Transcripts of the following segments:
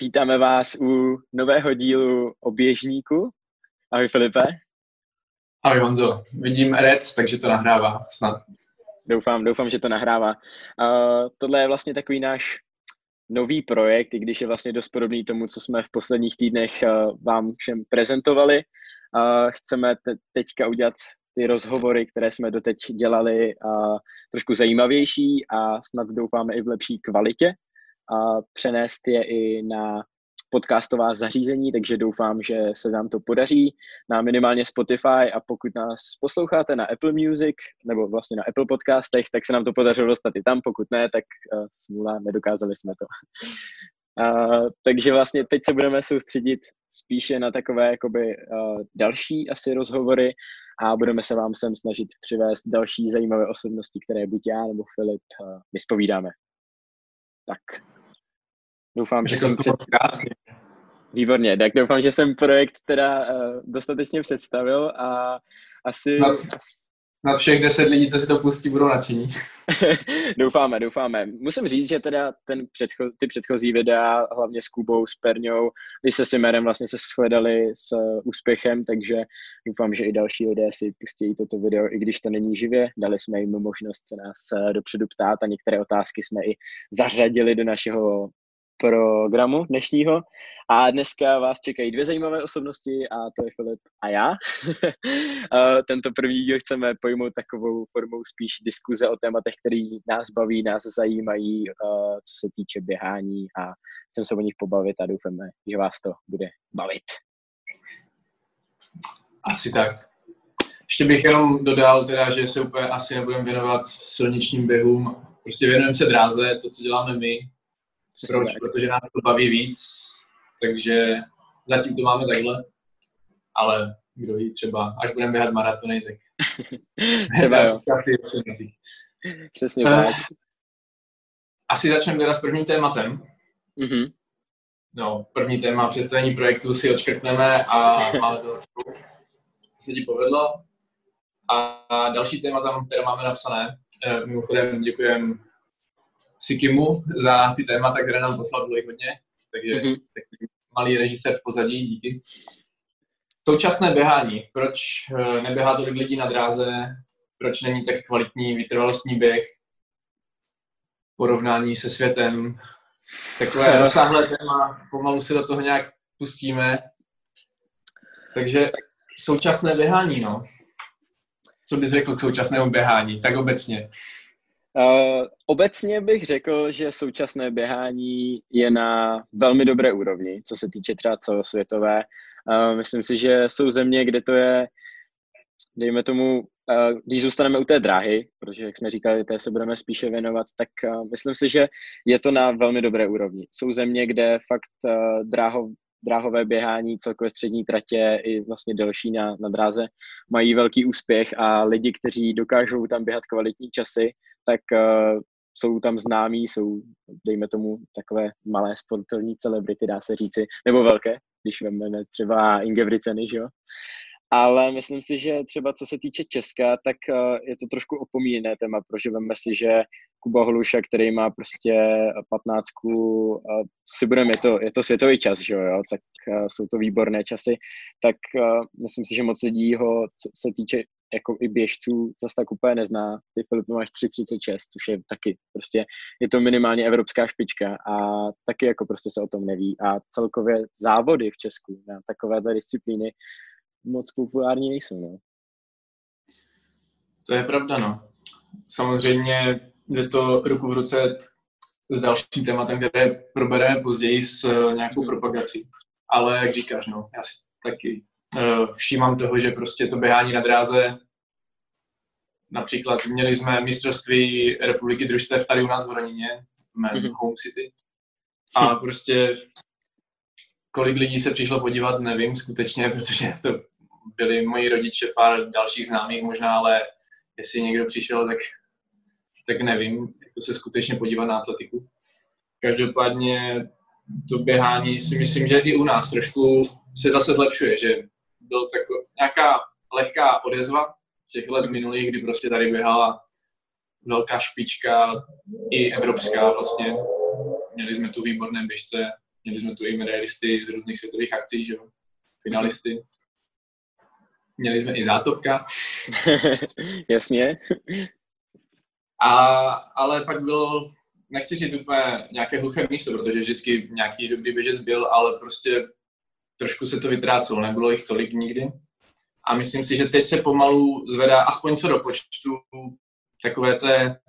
Vítáme vás u nového dílu o běžníku. Ahoj Filipe. Ahoj Honzo, vidím Rec, takže to nahrává snad. Doufám, doufám, že to nahrává. Uh, tohle je vlastně takový náš nový projekt, i když je vlastně dost podobný tomu, co jsme v posledních týdnech uh, vám všem prezentovali. Uh, chceme te- teďka udělat ty rozhovory, které jsme doteď dělali, uh, trošku zajímavější a snad doufáme i v lepší kvalitě a přenést je i na podcastová zařízení, takže doufám, že se nám to podaří na minimálně Spotify a pokud nás posloucháte na Apple Music nebo vlastně na Apple podcastech, tak se nám to podařilo dostat i tam, pokud ne, tak uh, smůla, nedokázali jsme to. Uh, takže vlastně teď se budeme soustředit spíše na takové jakoby uh, další asi rozhovory a budeme se vám sem snažit přivést další zajímavé osobnosti, které buď já nebo Filip uh, vyspovídáme. Tak. Doufám, že jsem před... Výborně, tak doufám, že jsem projekt teda uh, dostatečně představil a asi... Na, na všech deset lidí, co si to pustí, budou nadšení. doufáme, doufáme. Musím říct, že teda ten předcho, ty předchozí videa, hlavně s Kubou, s Perňou, i se Simerem vlastně se shledali s uh, úspěchem, takže doufám, že i další lidé si pustí toto video, i když to není živě. Dali jsme jim možnost se nás uh, dopředu ptát a některé otázky jsme i zařadili do našeho programu dnešního. A dneska vás čekají dvě zajímavé osobnosti a to je Filip a já. Tento první díl chceme pojmout takovou formou spíš diskuze o tématech, které nás baví, nás zajímají, co se týče běhání a chceme se o nich pobavit a doufáme, že vás to bude bavit. Asi tak. Ještě bych jenom dodal teda, že se úplně asi nebudeme věnovat silničním běhům. Prostě věnujeme se dráze, to, co děláme my, Přesně Proč? Tak. Protože nás to baví víc, takže zatím to máme takhle, ale kdo ví, třeba až budeme běhat maratony, tak třeba jo. Přesně uh, tak. Asi začneme teda s prvním tématem. Mm-hmm. No, první téma představení projektu si odškrtneme a máme to se ti povedlo. A další téma tam teda máme napsané. Eh, mimochodem děkujeme Sikimu za ty témata, které nám poslal, bylo hodně, takže mm-hmm. takový malý režisér v pozadí, díky. Současné běhání. Proč eh, neběhá tolik lidí na dráze? Proč není tak kvalitní vytrvalostní běh? Porovnání se světem. Takové rozsáhlé téma, pomalu se do toho nějak pustíme. Takže současné běhání, no. Co bys řekl k současnému běhání, tak obecně? Uh, obecně bych řekl, že současné běhání je na velmi dobré úrovni, co se týče třeba celosvětové. Uh, myslím si, že jsou země, kde to je, dejme tomu, uh, když zůstaneme u té dráhy, protože jak jsme říkali, té se budeme spíše věnovat, tak uh, myslím si, že je to na velmi dobré úrovni. Jsou země, kde fakt uh, dráho, dráhové běhání, celkové střední tratě i vlastně delší na, na dráze mají velký úspěch a lidi, kteří dokážou tam běhat kvalitní časy, tak uh, jsou tam známí, jsou, dejme tomu, takové malé sportovní celebrity, dá se říci, nebo velké, když vezmeme třeba Ingebrigtseny, že jo. Ale myslím si, že třeba co se týče Česka, tak uh, je to trošku opomíjené téma, protože veme si, že Kuba Holuša, který má prostě 15, uh, si budeme, je to, je to světový čas, že jo, tak uh, jsou to výborné časy, tak myslím si, že moc lidí ho, co se týče jako i běžců zase tak úplně nezná. Ty Filip máš 3,36, což je taky prostě, je to minimálně evropská špička a taky jako prostě se o tom neví a celkově závody v Česku na takovéhle disciplíny moc populární nejsou, no. To je pravda, no. Samozřejmě jde to ruku v ruce s dalším tématem, které probereme později s nějakou propagací. Ale jak říkáš, no, já si taky všímám toho, že prostě to běhání na dráze, například měli jsme mistrovství republiky družstev tady u nás v Hranině, mm-hmm. Home City, a prostě kolik lidí se přišlo podívat, nevím skutečně, protože to byli moji rodiče, pár dalších známých možná, ale jestli někdo přišel, tak, tak nevím, jako se skutečně podívat na atletiku. Každopádně to běhání si myslím, že i u nás trošku se zase zlepšuje, že byl tak nějaká lehká odezva těch let minulých, kdy prostě tady běhala velká špička i evropská vlastně. Měli jsme tu výborné běžce, Měli jsme tu i medailisty z různých světových akcí, že jo, finalisty. Měli jsme i zátopka. Jasně. A, ale pak byl, nechci říct úplně nějaké hluché místo, protože vždycky nějaký dobrý běžec byl, ale prostě trošku se to vytrácelo, nebylo jich tolik nikdy. A myslím si, že teď se pomalu zvedá, aspoň co do počtu, takové té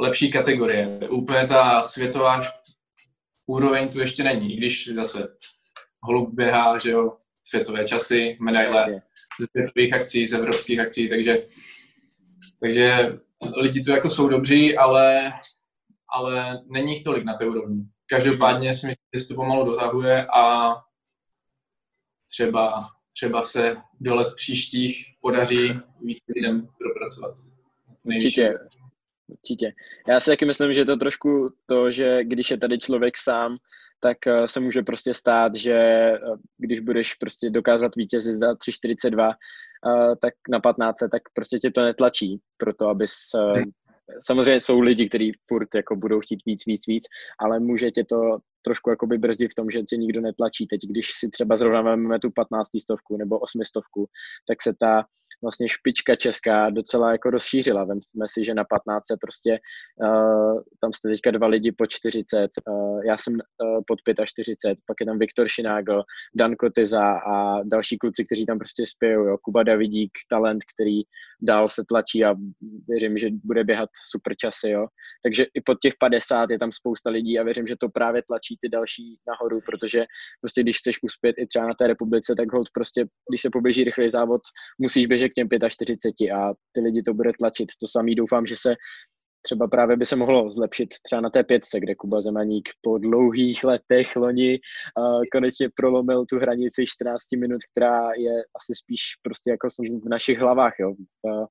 lepší kategorie. Úplně ta světová úroveň tu ještě není, i když zase Holub běhá, že jo, světové časy, medaile z světových akcí, z evropských akcí, takže, takže lidi tu jako jsou dobří, ale, ale není jich tolik na té úrovni. Každopádně si myslím, že se to pomalu dotahuje a třeba, třeba se do let příštích podaří víc lidem propracovat. Určitě, určitě. Já si taky myslím, že to trošku to, že když je tady člověk sám, tak eh, se může prostě stát, že eh, když budeš prostě dokázat vítězit za 3,42, eh, tak na 15, tak prostě tě to netlačí pro to, abys samozřejmě jsou lidi, kteří furt jako budou chtít víc, víc, víc, ale může tě to trošku jakoby brzdit v tom, že tě nikdo netlačí. Teď, když si třeba zrovna vezmeme tu 15 stovku nebo 8 stovku, tak se ta vlastně špička česká docela jako rozšířila. Vemme si, že na 15 prostě uh, tam jste teďka dva lidi po 40, uh, já jsem uh, pod 45, pak je tam Viktor Šinágl, Dan Kotyza a další kluci, kteří tam prostě spějou, jo. Kuba Davidík, talent, který dál se tlačí a věřím, že bude běhat super časy, jo. Takže i pod těch 50 je tam spousta lidí a věřím, že to právě tlačí ty další nahoru, protože prostě když chceš uspět i třeba na té republice, tak hold prostě, když se poběží rychlý závod, musíš běžet k těm 45 a ty lidi to bude tlačit. To samý doufám, že se třeba právě by se mohlo zlepšit třeba na té pětce, kde Kuba Zemaník po dlouhých letech loni uh, konečně prolomil tu hranici 14 minut, která je asi spíš prostě jako v našich hlavách, jo. Uh,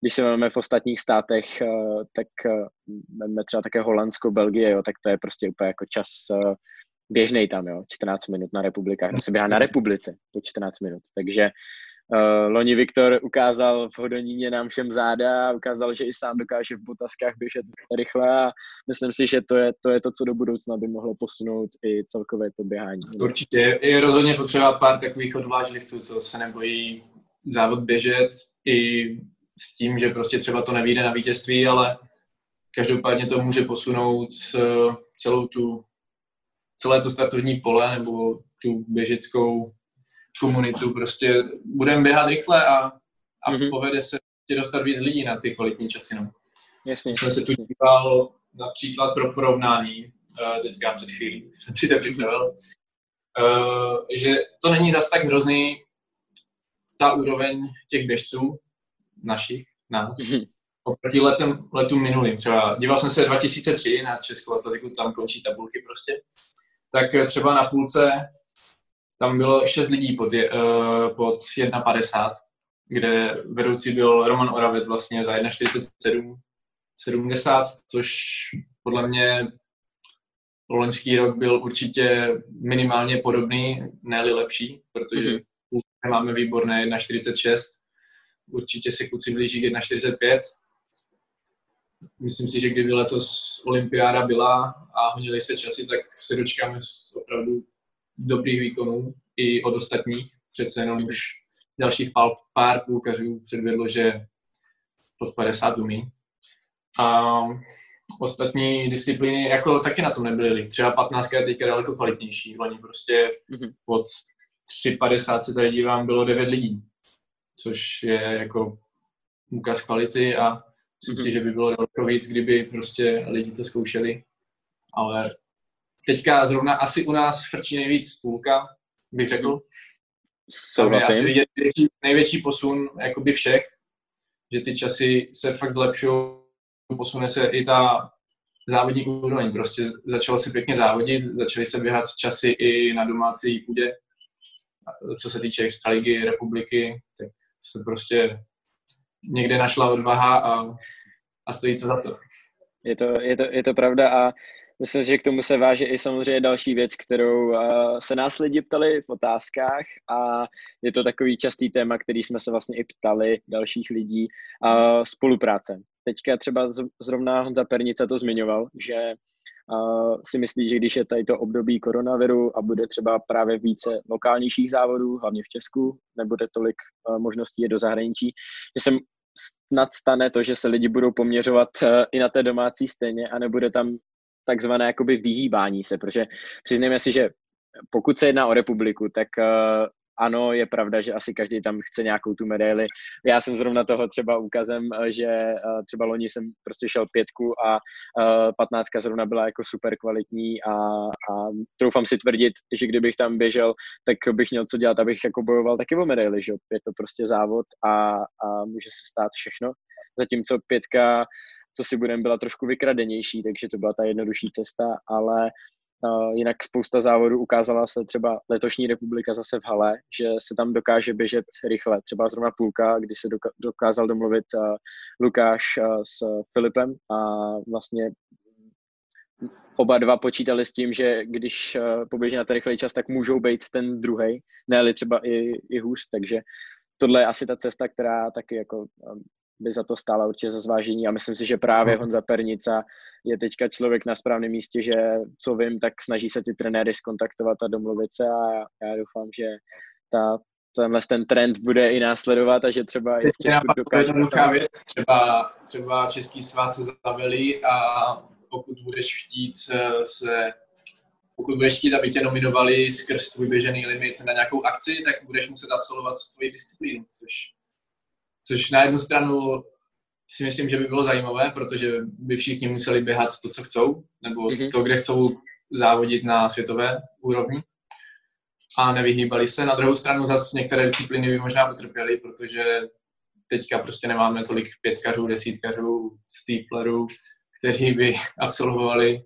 když se máme v ostatních státech, uh, tak máme třeba také Holandsko, Belgie, jo, tak to je prostě úplně jako čas běžnej tam, jo, 14 minut na republikách, tam se běhá na republice po 14 minut, takže Uh, loni Viktor ukázal v Hodoníně nám všem záda a ukázal, že i sám dokáže v botaskách běžet rychle a myslím si, že to je, to je to, co do budoucna by mohlo posunout i celkové to běhání. Určitě. Je rozhodně potřeba pár takových odvážlivců, co se nebojí závod běžet i s tím, že prostě třeba to nevíde na vítězství, ale každopádně to může posunout uh, celou tu, celé to startovní pole nebo tu běžeckou komunitu, prostě budeme běhat rychle a, a mm-hmm. povede se tě dostat víc lidí na ty kvalitní časy. No. Jasně. Jsem se tu díval například pro porovnání, uh, teďka před chvílí, jsem si to připravil, uh, že to není zas tak hrozný ta úroveň těch běžců našich, nás, mm-hmm. oproti letem, letům minulým. Třeba díval jsem se 2003 na Českou atletiku, tam končí tabulky prostě, tak třeba na půlce tam bylo šest lidí pod, je, uh, pod 1,50, kde vedoucí byl Roman Oravec vlastně za 1,47 70, což podle mě loňský rok byl určitě minimálně podobný, ne lepší, protože mm-hmm. máme výborné 1,46, určitě se kluci blíží k 1,45. Myslím si, že kdyby letos olympiáda byla a honili se časy, tak se dočkáme opravdu dobrých výkonů i od ostatních. Přece jenom už dalších pár, pár půlkařů předvedlo, že pod 50 umí. A ostatní disciplíny jako taky na tom nebyly. Třeba 15 je teďka daleko kvalitnější. Oni prostě mm-hmm. pod 3,50 se tady dívám, bylo 9 lidí, což je jako úkaz kvality a myslím mm-hmm. si, že by bylo daleko víc, kdyby prostě lidi to zkoušeli. Ale teďka zrovna asi u nás frčí nejvíc půlka, bych řekl. Tam je asi vidět největší, největší posun jakoby všech, že ty časy se fakt zlepšují, posune se i ta závodní úroveň. Prostě začalo se pěkně závodit, začaly se běhat časy i na domácí půdě. Co se týče extraligy, republiky, tak se prostě někde našla odvaha a, a stojí to za to. Je to, je to, je to pravda a Myslím, že k tomu se váže i samozřejmě další věc, kterou uh, se nás lidi ptali v otázkách a je to takový častý téma, který jsme se vlastně i ptali dalších lidí. Uh, spolupráce. Teďka třeba zrovna Honza Pernice to zmiňoval, že uh, si myslí, že když je tady to období koronaviru a bude třeba právě více lokálnějších závodů, hlavně v Česku, nebude tolik uh, možností je do zahraničí, že se snad stane to, že se lidi budou poměřovat i na té domácí stejně a nebude tam takzvané jakoby vyhýbání se, protože přiznejme si, že pokud se jedná o republiku, tak uh, ano, je pravda, že asi každý tam chce nějakou tu medaili. Já jsem zrovna toho třeba úkazem, eh, že eh, třeba loni jsem prostě šel pětku a patnáctka zrovna byla jako super kvalitní a, a troufám si tvrdit, že kdybych tam běžel, tak bych měl co dělat, abych jako bojoval taky o medaily, že je to prostě závod a, a může se stát všechno. Zatímco pětka co si budeme, byla trošku vykradenější, takže to byla ta jednodušší cesta, ale uh, jinak spousta závodů ukázala se třeba letošní republika zase v hale, že se tam dokáže běžet rychle. Třeba zrovna půlka, kdy se dokázal domluvit uh, Lukáš uh, s Filipem a vlastně oba dva počítali s tím, že když poběží na ten rychlej čas, tak můžou být ten druhý, ne třeba i, i hůř, takže tohle je asi ta cesta, která taky jako by za to stála určitě za zvážení. A myslím si, že právě Honza Pernica je teďka člověk na správném místě, že co vím, tak snaží se ty trenéry skontaktovat a domluvit se a já doufám, že ta, tenhle ten trend bude i následovat a že třeba i v Česku dokáže... věc, třeba, třeba Český svaz se zavelí a pokud budeš chtít eh, se pokud budeš chtít, aby tě nominovali skrz tvůj běžený limit na nějakou akci, tak budeš muset absolvovat tvoji disciplínu, což Což na jednu stranu si myslím, že by bylo zajímavé, protože by všichni museli běhat to, co chcou, nebo mm-hmm. to, kde chcou závodit na světové úrovni a nevyhýbali se. Na druhou stranu zase některé disciplíny by možná utrpěly, protože teďka prostě nemáme tolik pětkařů, desítkařů, steeplerů, kteří by absolvovali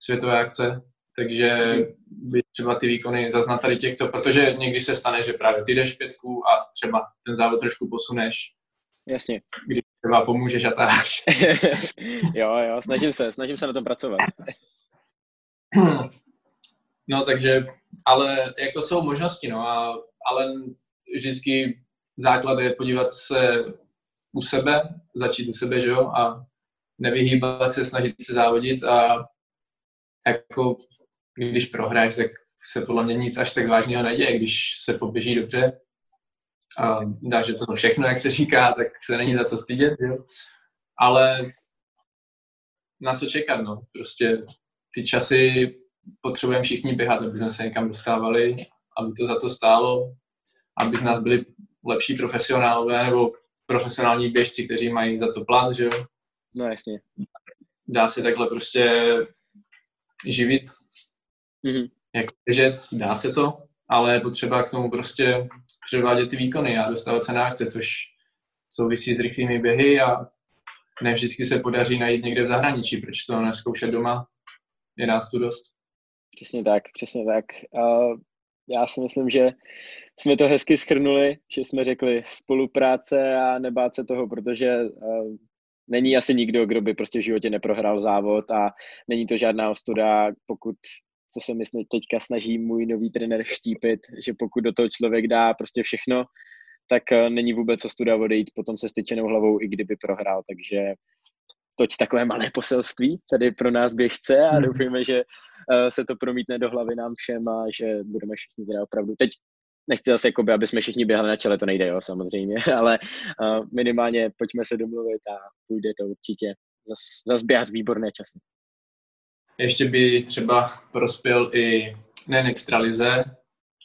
světové akce, takže by třeba ty výkony zaznat tady těchto, protože někdy se stane, že právě ty jdeš pětku a třeba ten závod trošku posuneš. Jasně. Když třeba pomůžeš a tak. jo, jo, snažím se, snažím se na tom pracovat. no takže, ale jako jsou možnosti, no, a, ale vždycky základ je podívat se u sebe, začít u sebe, že jo, a nevyhýbat se, snažit se závodit a jako když prohraješ, tak se podle mě nic až tak vážného neděje, když se poběží dobře a dá, že to všechno, jak se říká, tak se není za co stydět, jo. Ale na co čekat, no. Prostě ty časy potřebujeme všichni běhat, aby jsme se někam dostávali, aby to za to stálo, aby z nás byli lepší profesionálové nebo profesionální běžci, kteří mají za to plat, že jo. No jasně. Dá se takhle prostě živit mm-hmm. jako běžec, dá se to, ale je potřeba k tomu prostě předvádět ty výkony a dostávat se na akce, což souvisí s rychlými běhy a ne vždycky se podaří najít někde v zahraničí, proč to neskoušet doma, je nás tu dost. Přesně tak, přesně tak. Uh, já si myslím, že jsme to hezky schrnuli, že jsme řekli spolupráce a nebát se toho, protože uh, není asi nikdo, kdo by prostě v životě neprohrál závod a není to žádná ostuda, pokud co se myslím teďka snaží můj nový trenér štípit, že pokud do toho člověk dá prostě všechno, tak eh, není vůbec co studa odejít potom se styčenou hlavou, i kdyby prohrál, takže toť takové malé poselství tady pro nás běžce a mhm. doufujeme, že eh, se to promítne do hlavy nám všem a že budeme všichni teda opravdu, teď nechci zase, jakoby, aby jsme všichni běhali na čele, to nejde, jo, samozřejmě, ale uh, minimálně pojďme se domluvit a půjde to určitě zas, zas běhat výborné časy. Ještě by třeba prospěl i nejen extralize,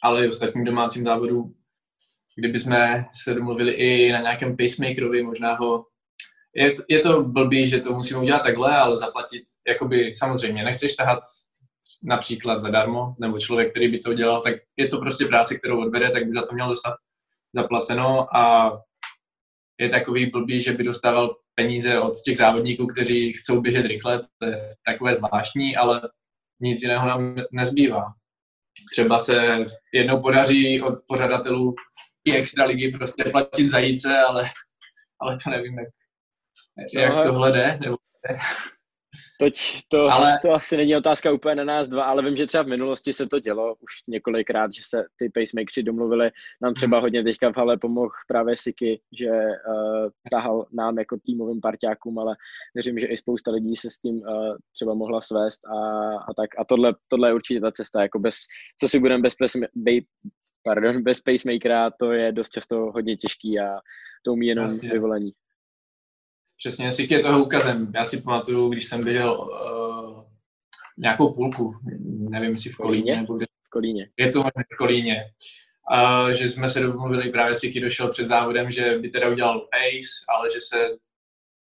ale i ostatním domácím závodům, kdyby jsme se domluvili i na nějakém pacemakerovi, možná ho je, to, je to blbý, že to musíme udělat takhle, ale zaplatit, jakoby samozřejmě, nechceš tahat například zadarmo, nebo člověk, který by to dělal, tak je to prostě práce, kterou odvede, tak by za to měl dostat zaplaceno a je takový blbý, že by dostával peníze od těch závodníků, kteří chcou běžet rychle, to je takové zvláštní, ale nic jiného nám nezbývá. Třeba se jednou podaří od pořadatelů i extra ligy prostě platit zajíce, ale, ale to nevím, jak, jak tohle jde. Nebo Toť to, ale... to asi není otázka úplně na nás dva, ale vím, že třeba v minulosti se to dělo už několikrát, že se ty pacemakeri domluvili. Nám třeba hmm. hodně teďka v hale pomohl právě Siky, že uh, tahal nám jako týmovým parťákům, ale věřím, že i spousta lidí se s tím uh, třeba mohla svést a, a tak. A tohle, tohle je určitě ta cesta, jako bez, co si budeme bez, pardon, bez pacemakera, to je dost často hodně těžký a to umí jenom Jasně. vyvolení. Přesně, Sik je toho ukazem. Já si pamatuju, když jsem běžel uh, nějakou půlku, nevím, jestli v Kolíně, nebo kde. V Kolíně. Je to v Kolíně. Uh, že jsme se domluvili, právě Siky došel před závodem, že by teda udělal pace, ale že se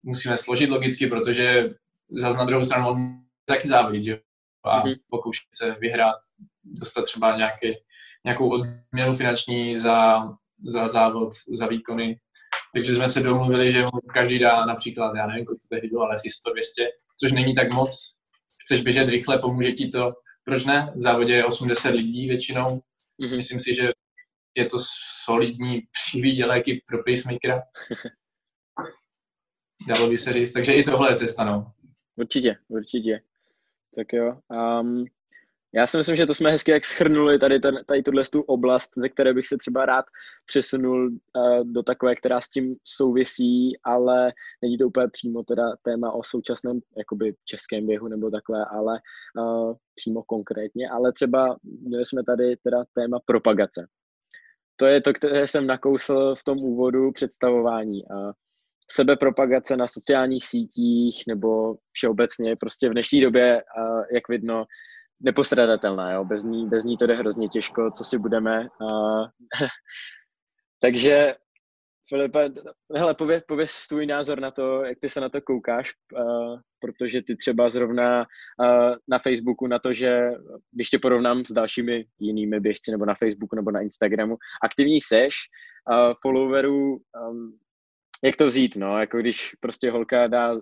musíme složit logicky, protože zase na druhou stranu on taky závodit, že a mm-hmm. pokoušet se vyhrát, dostat třeba nějaký, nějakou odměnu finanční za, za závod, za výkony takže jsme se domluvili, že mu každý dá například, já nevím, kolik to tehdy bylo, ale asi 100, 200, což není tak moc. Chceš běžet rychle, pomůže ti to. Proč ne? V závodě je 80 lidí většinou. Mm-hmm. Myslím si, že je to solidní přívídělek pro pacemakera. Dalo by se říct. Takže i tohle je cesta, no. Určitě, určitě. Tak jo. Um, já si myslím, že to jsme hezky jak schrnuli tady, ten, tady tuhle tu oblast, ze které bych se třeba rád přesunul uh, do takové, která s tím souvisí, ale není to úplně přímo teda téma o současném jakoby českém běhu nebo takhle, ale uh, přímo konkrétně, ale třeba měli jsme tady teda téma propagace. To je to, které jsem nakousl v tom úvodu představování. Uh, sebepropagace na sociálních sítích nebo všeobecně prostě v dnešní době, uh, jak vidno, nepostradatelná, jo? Bez, ní, bez ní to jde hrozně těžko, co si budeme. Uh, takže Filipe, hele, pověz, pověz tvůj názor na to, jak ty se na to koukáš, uh, protože ty třeba zrovna uh, na Facebooku na to, že když tě porovnám s dalšími jinými běžci nebo na Facebooku nebo na Instagramu, aktivní seš, uh, followerů, um, jak to vzít, no, jako když prostě holka dá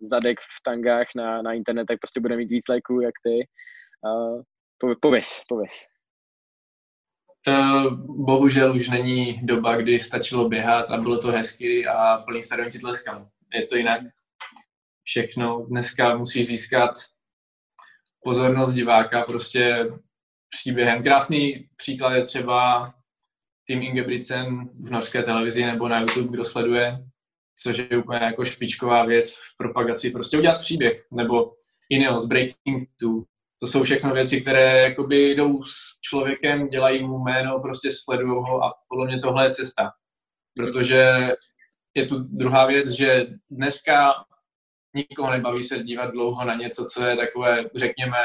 zadek v tangách na, na internet, tak prostě bude mít víc lajků jak ty, Uh, pověz, pověz. To bohužel už není doba, kdy stačilo běhat a bylo to hezky a plný stadion ti tleskal. Je to jinak. Všechno dneska musí získat pozornost diváka prostě příběhem. Krásný příklad je třeba tým Ingebrigtsen v norské televizi nebo na YouTube, kdo sleduje, což je úplně jako špičková věc v propagaci. Prostě udělat příběh. Nebo Ineos, Breaking 2, to jsou všechno věci, které jakoby jdou s člověkem, dělají mu jméno, prostě sledují ho a podle mě tohle je cesta. Protože je tu druhá věc, že dneska nikoho nebaví se dívat dlouho na něco, co je takové, řekněme,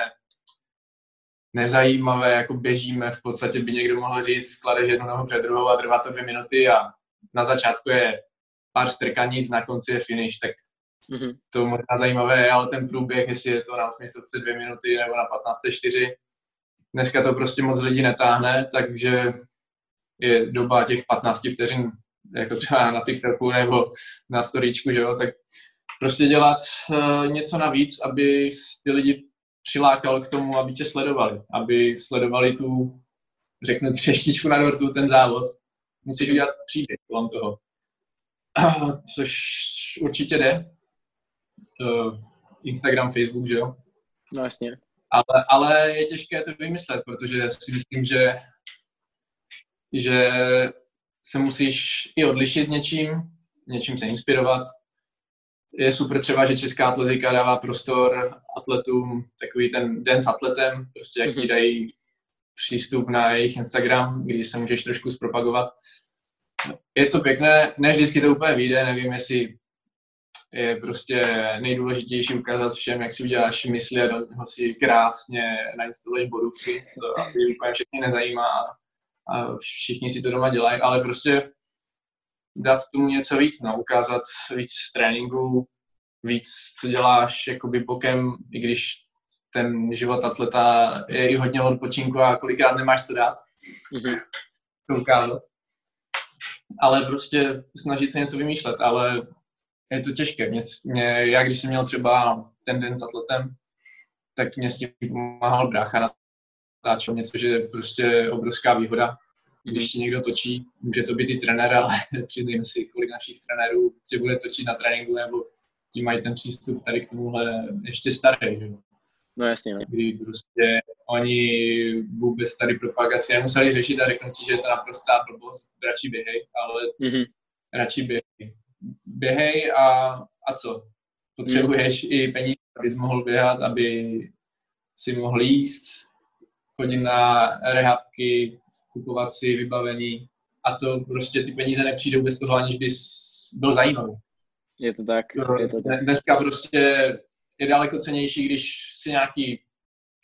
nezajímavé, jako běžíme, v podstatě by někdo mohl říct, kladeš jednu nohu před druhou a trvá to dvě minuty a na začátku je pár strkanic, na konci je finish, tak Mm-hmm. To možná zajímavé je, ale ten průběh, jestli je to na 8 dvě minuty nebo na 15.4, dneska to prostě moc lidí netáhne, takže je doba těch 15 vteřin, jako třeba na TikToku nebo na storíčku, že jo, tak prostě dělat uh, něco navíc, aby ty lidi přilákal k tomu, aby tě sledovali, aby sledovali tu, řeknu, třeštičku na dortu, ten závod. Musíš udělat příběh kolem toho. Což určitě jde, uh, Instagram, Facebook, že jo? No jasně. Ale, ale je těžké to vymyslet, protože si myslím, že, že se musíš i odlišit něčím, něčím se inspirovat. Je super třeba, že česká atletika dává prostor atletům, takový ten den s atletem, prostě jak mm-hmm. dají přístup na jejich Instagram, kdy se můžeš trošku zpropagovat. Je to pěkné, ne vždycky to úplně vyjde, nevím, jestli je prostě nejdůležitější ukázat všem, jak si uděláš mysli a do něho si krásně nainstaluješ bodůvky. To asi úplně všechny nezajímá a všichni si to doma dělají, ale prostě dát tomu něco víc, no, ukázat víc z tréninku, víc, co děláš jakoby bokem, i když ten život atleta je i hodně odpočinku a kolikrát nemáš co dát, mm-hmm. to ukázat. Ale prostě snažit se něco vymýšlet, ale je to těžké. Mě, mě, já když jsem měl třeba ten den s atletem, tak mě s tím pomáhal brácha natáčel něco, že je prostě obrovská výhoda. Když ti někdo točí, může to být i trenér, ale přiznejme si, kolik našich trenérů tě bude točit na tréninku nebo ti mají ten přístup tady k tomuhle ještě starý, že? No jasně, no. Kdy prostě oni vůbec tady propagaci nemuseli řešit a řeknou ti, že je to naprostá blbost, radši běhej, ale mm-hmm. radši běhej. Běhej a, a co? Potřebuješ mm. i peníze, abys mohl běhat, aby si mohl jíst, chodit na rehabky, kupovat si vybavení a to prostě ty peníze nepřijdou bez toho, aniž bys byl zajímavý. Je to tak. Je to tak. Dneska prostě je daleko cenější, když si nějaký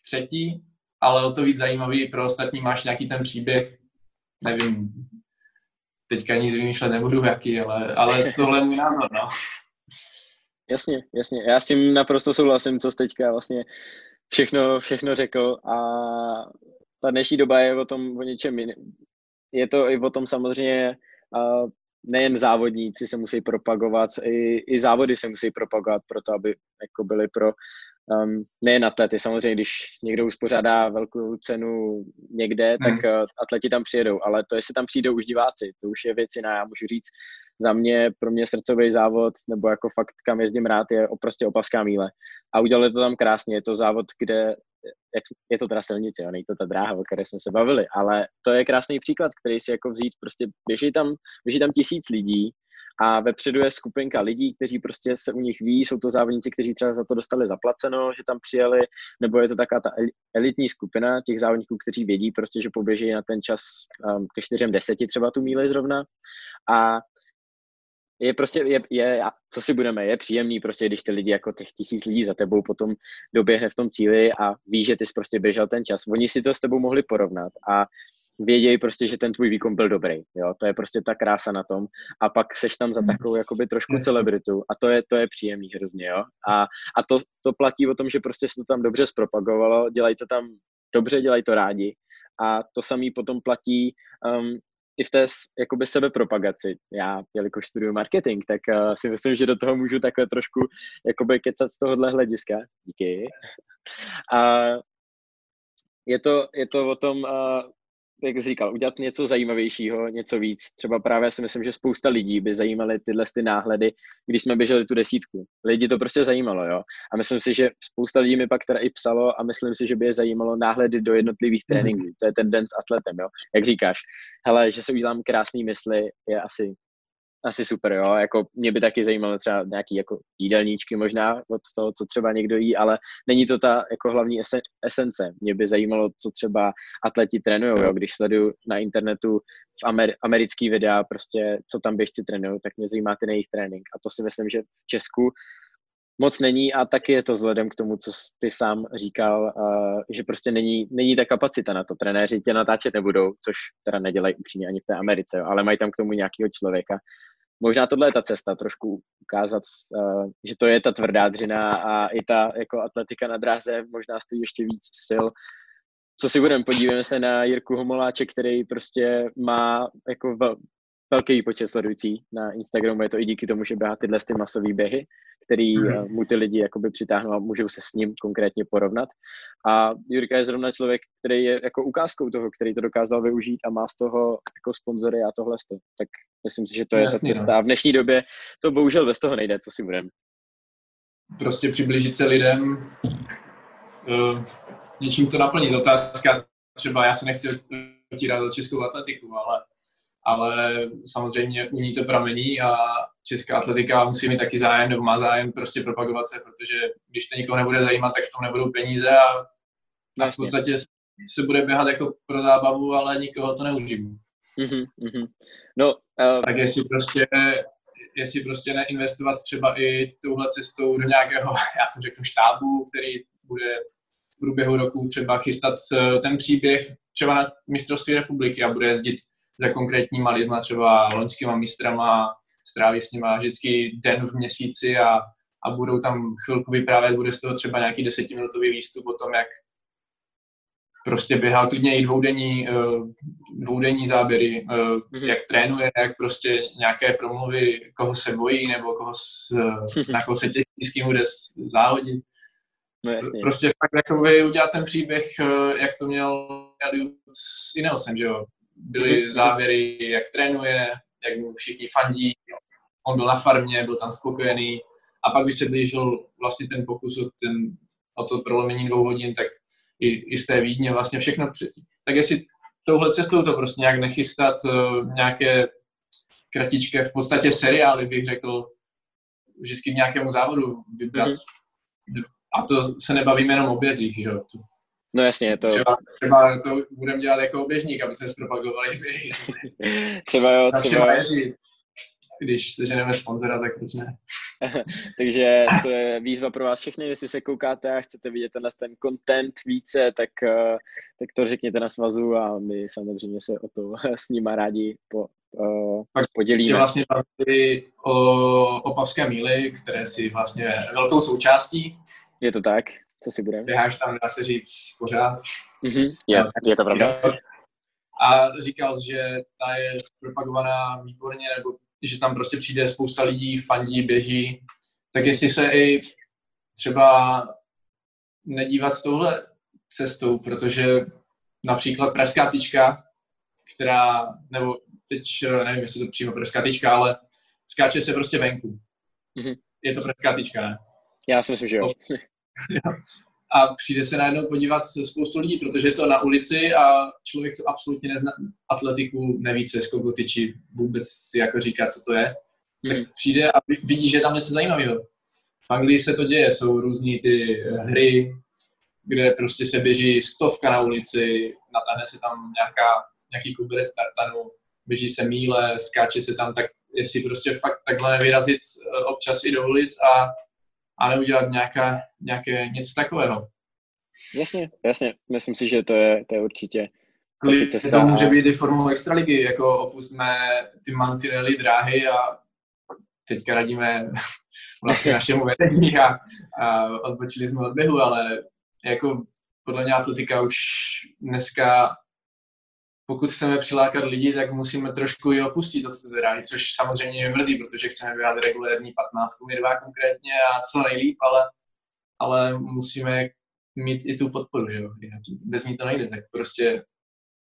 třetí, ale o to víc zajímavý pro ostatní máš nějaký ten příběh, nevím, teďka nic vymýšlet nebudu jaký, ale, ale tohle je můj názor, no. Jasně, jasně. Já s tím naprosto souhlasím, co jsi teďka vlastně všechno, všechno řekl a ta dnešní doba je o tom o něčem jiném. Je to i o tom samozřejmě, uh, nejen závodníci se musí propagovat, i, i závody se musí propagovat pro to, aby jako byly pro um, nejen atlety. Samozřejmě, když někdo uspořádá velkou cenu někde, tak uh, atleti tam přijedou, ale to, jestli tam přijdou už diváci, to už je věc jiná. Já můžu říct, za mě, pro mě srdcový závod, nebo jako fakt, kam jezdím rád, je prostě opaská míle. A udělali to tam krásně. Je to závod, kde je to teda silnice, není to ta dráha, o které jsme se bavili, ale to je krásný příklad, který si jako vzít, prostě běží tam, běží tam tisíc lidí a vepředu je skupinka lidí, kteří prostě se u nich ví, jsou to závodníci, kteří třeba za to dostali zaplaceno, že tam přijeli, nebo je to taková ta elitní skupina těch závodníků, kteří vědí prostě, že poběží na ten čas um, ke čtyřem deseti třeba tu míli zrovna a je prostě, je, je, co si budeme, je příjemný prostě, když ty lidi jako těch tisíc lidí za tebou potom doběhne v tom cíli a ví, že ty jsi prostě běžel ten čas. Oni si to s tebou mohli porovnat a vědějí prostě, že ten tvůj výkon byl dobrý, jo, to je prostě ta krása na tom a pak seš tam za takovou jakoby trošku celebritu a to je, to je příjemný hrozně, jo, a, a to, to platí o tom, že prostě se to tam dobře zpropagovalo, dělají to tam dobře, dělají to rádi a to samý potom platí um, i v té jakoby sebepropagaci. Já, jelikož studuju marketing, tak uh, si myslím, že do toho můžu takhle trošku jakoby kecat z tohohle hlediska. Díky. A je to, je to o tom, uh, jak jsi říkal, udělat něco zajímavějšího, něco víc. Třeba právě si myslím, že spousta lidí by zajímaly tyhle ty náhledy, když jsme běželi tu desítku. Lidi to prostě zajímalo, jo. A myslím si, že spousta lidí mi pak teda i psalo a myslím si, že by je zajímalo náhledy do jednotlivých mhm. tréninků. To je ten den s atletem, jo. Jak říkáš, hele, že se udělám krásný mysli, je asi asi super, jo, jako mě by taky zajímalo třeba nějaký jako jídelníčky možná od toho, co třeba někdo jí, ale není to ta jako hlavní esence. Mě by zajímalo, co třeba atleti trénují, jo, když sleduju na internetu v Amer- americký videa, prostě co tam běžci trénují, tak mě zajímá ten jejich trénink a to si myslím, že v Česku moc není a taky je to vzhledem k tomu, co ty sám říkal, uh, že prostě není, není ta kapacita na to. Trenéři tě natáčet nebudou, což teda nedělají upřímně ani v té Americe, jo, ale mají tam k tomu nějakého člověka, možná tohle je ta cesta, trošku ukázat, uh, že to je ta tvrdá dřina a i ta jako atletika na dráze možná stojí ještě víc sil. Co si budeme, podívejme se na Jirku Homoláče, který prostě má jako vel, velký počet sledující na Instagramu, je to i díky tomu, že běhá tyhle ty masové běhy, který mm. mu ty lidi jakoby přitáhnou a můžou se s ním konkrétně porovnat. A Jurka je zrovna člověk, který je jako ukázkou toho, který to dokázal využít a má z toho jako sponzory a tohle. Tak myslím si, že to je Jasně, ta cesta. No. A v dnešní době to bohužel bez toho nejde, co si budeme. Prostě přiblížit se lidem, uh, něčím to naplnit. Otázka třeba, já se nechci otírat do českou atletiku, ale ale samozřejmě u ní to pramení a česká atletika musí mít taky zájem nebo má zájem prostě propagovat se, protože když to nikoho nebude zajímat, tak v tom nebudou peníze a na v podstatě se bude běhat jako pro zábavu, ale nikoho to neuživí. Mm-hmm, No, uh... Tak jestli prostě, jestli prostě neinvestovat třeba i touhle cestou do nějakého, já to řeknu, štábu, který bude v průběhu roku třeba chystat eh, ten příběh třeba na mistrovství republiky a bude jezdit za konkrétníma lidma, třeba loňskýma mistrama, stráví s nima vždycky den v měsíci a, a budou tam chvilku vyprávět, bude z toho třeba nějaký desetiminutový výstup o tom, jak prostě běhá klidně i dvoudenní, eh, dvoudenní záběry, mm-hmm. jak trénuje, jak prostě nějaké promluvy, koho se bojí, nebo koho s, na koho se těší, s kým bude závodit. No, prostě fakt jako udělat ten příběh, eh, jak to měl s Ineosem, že jo? byly mhm. závěry, jak trénuje, jak mu všichni fandí. On byl na farmě, byl tam spokojený A pak, když se blížil vlastně ten pokus o, ten, o to prolomění dvou hodin, tak i, i z té Vídně vlastně všechno předtím. Tak jestli touhle cestou to prostě nějak nechystat, uh, nějaké kratičké, v podstatě seriály bych řekl, vždycky k nějakému závodu vybrat. Mm-hmm. A to se nebavíme jenom o bězích, že jo? No jasně, to... Třeba, třeba to budeme dělat jako oběžník, aby jsme zpropagovali třeba jo, třeba... Když seženeme sponzora, tak proč ne? Takže to je výzva pro vás všechny, jestli se koukáte a chcete vidět tenhle ten content více, tak, eh, tak to řekněte na svazu a my samozřejmě se o to s nima rádi po, uh, Pak podělíme. vlastně o opavské míly, které si vlastně velkou součástí. Je to tak? Co si budeme? Běháš tam, dá se říct, pořád. Mm-hmm. Je, je to pravda. A říkal, že ta je propagovaná výborně, nebo že tam prostě přijde spousta lidí, fandí, běží. Tak jestli se i třeba nedívat touhle cestou, protože například pražská tyčka, která, nebo teď nevím, jestli to přímo pražská tyčka, ale skáče se prostě venku. Mm-hmm. Je to pražská tyčka, ne? Já si myslím, že jo. a přijde se najednou podívat spoustu lidí, protože je to na ulici a člověk, co absolutně nezná atletiku, neví, co je skoku tyči, vůbec si jako říká, co to je, tak hmm. přijde a vidí, že je tam něco zajímavého. V Anglii se to děje, jsou různé ty eh, hry, kde prostě se běží stovka na ulici, natáhne se tam nějaká, nějaký kuberec tartanu, běží se míle, skáče se tam, tak jestli prostě fakt takhle vyrazit eh, občas i do ulic a a neudělat nějaká, nějaké něco takového. Jasně, jasně. Myslím si, že to je, to je určitě cesta. To může být i formou extraligy, jako opustíme ty mantinely dráhy a teďka radíme vlastně našemu vedení a, a odbočili jsme od běhu, ale jako podle mě atletika už dneska pokud chceme přilákat lidi, tak musíme trošku i opustit od té což samozřejmě mě mrzí, protože chceme běhat regulérní 15 my dva konkrétně a co nejlíp, ale, ale musíme mít i tu podporu, že jo. Bez ní to nejde, tak prostě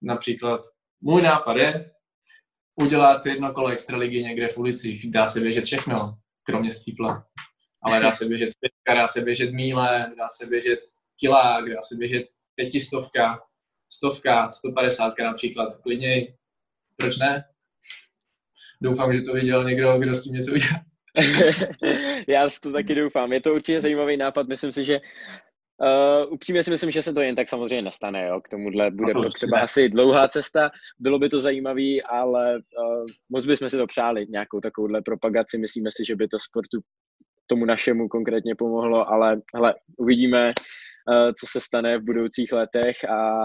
například můj nápad je udělat jedno kolo extraligy někde v ulicích. Dá se běžet všechno, kromě stípla. Ale dá se běžet pětka, dá se běžet míle, dá se běžet kilák, dá se běžet pětistovka, stovka, 150 například, klidně, proč ne? Doufám, že to viděl někdo, kdo s tím něco udělal. Já to taky doufám. Je to určitě zajímavý nápad. Myslím si, že Uh, upřímně si myslím, že se to jen tak samozřejmě nestane. Jo. K tomuhle bude to potřeba ne. asi dlouhá cesta. Bylo by to zajímavý, ale uh, moc bychom si to přáli, nějakou takovouhle propagaci. Myslíme si, že by to sportu tomu našemu konkrétně pomohlo, ale hele, uvidíme, uh, co se stane v budoucích letech a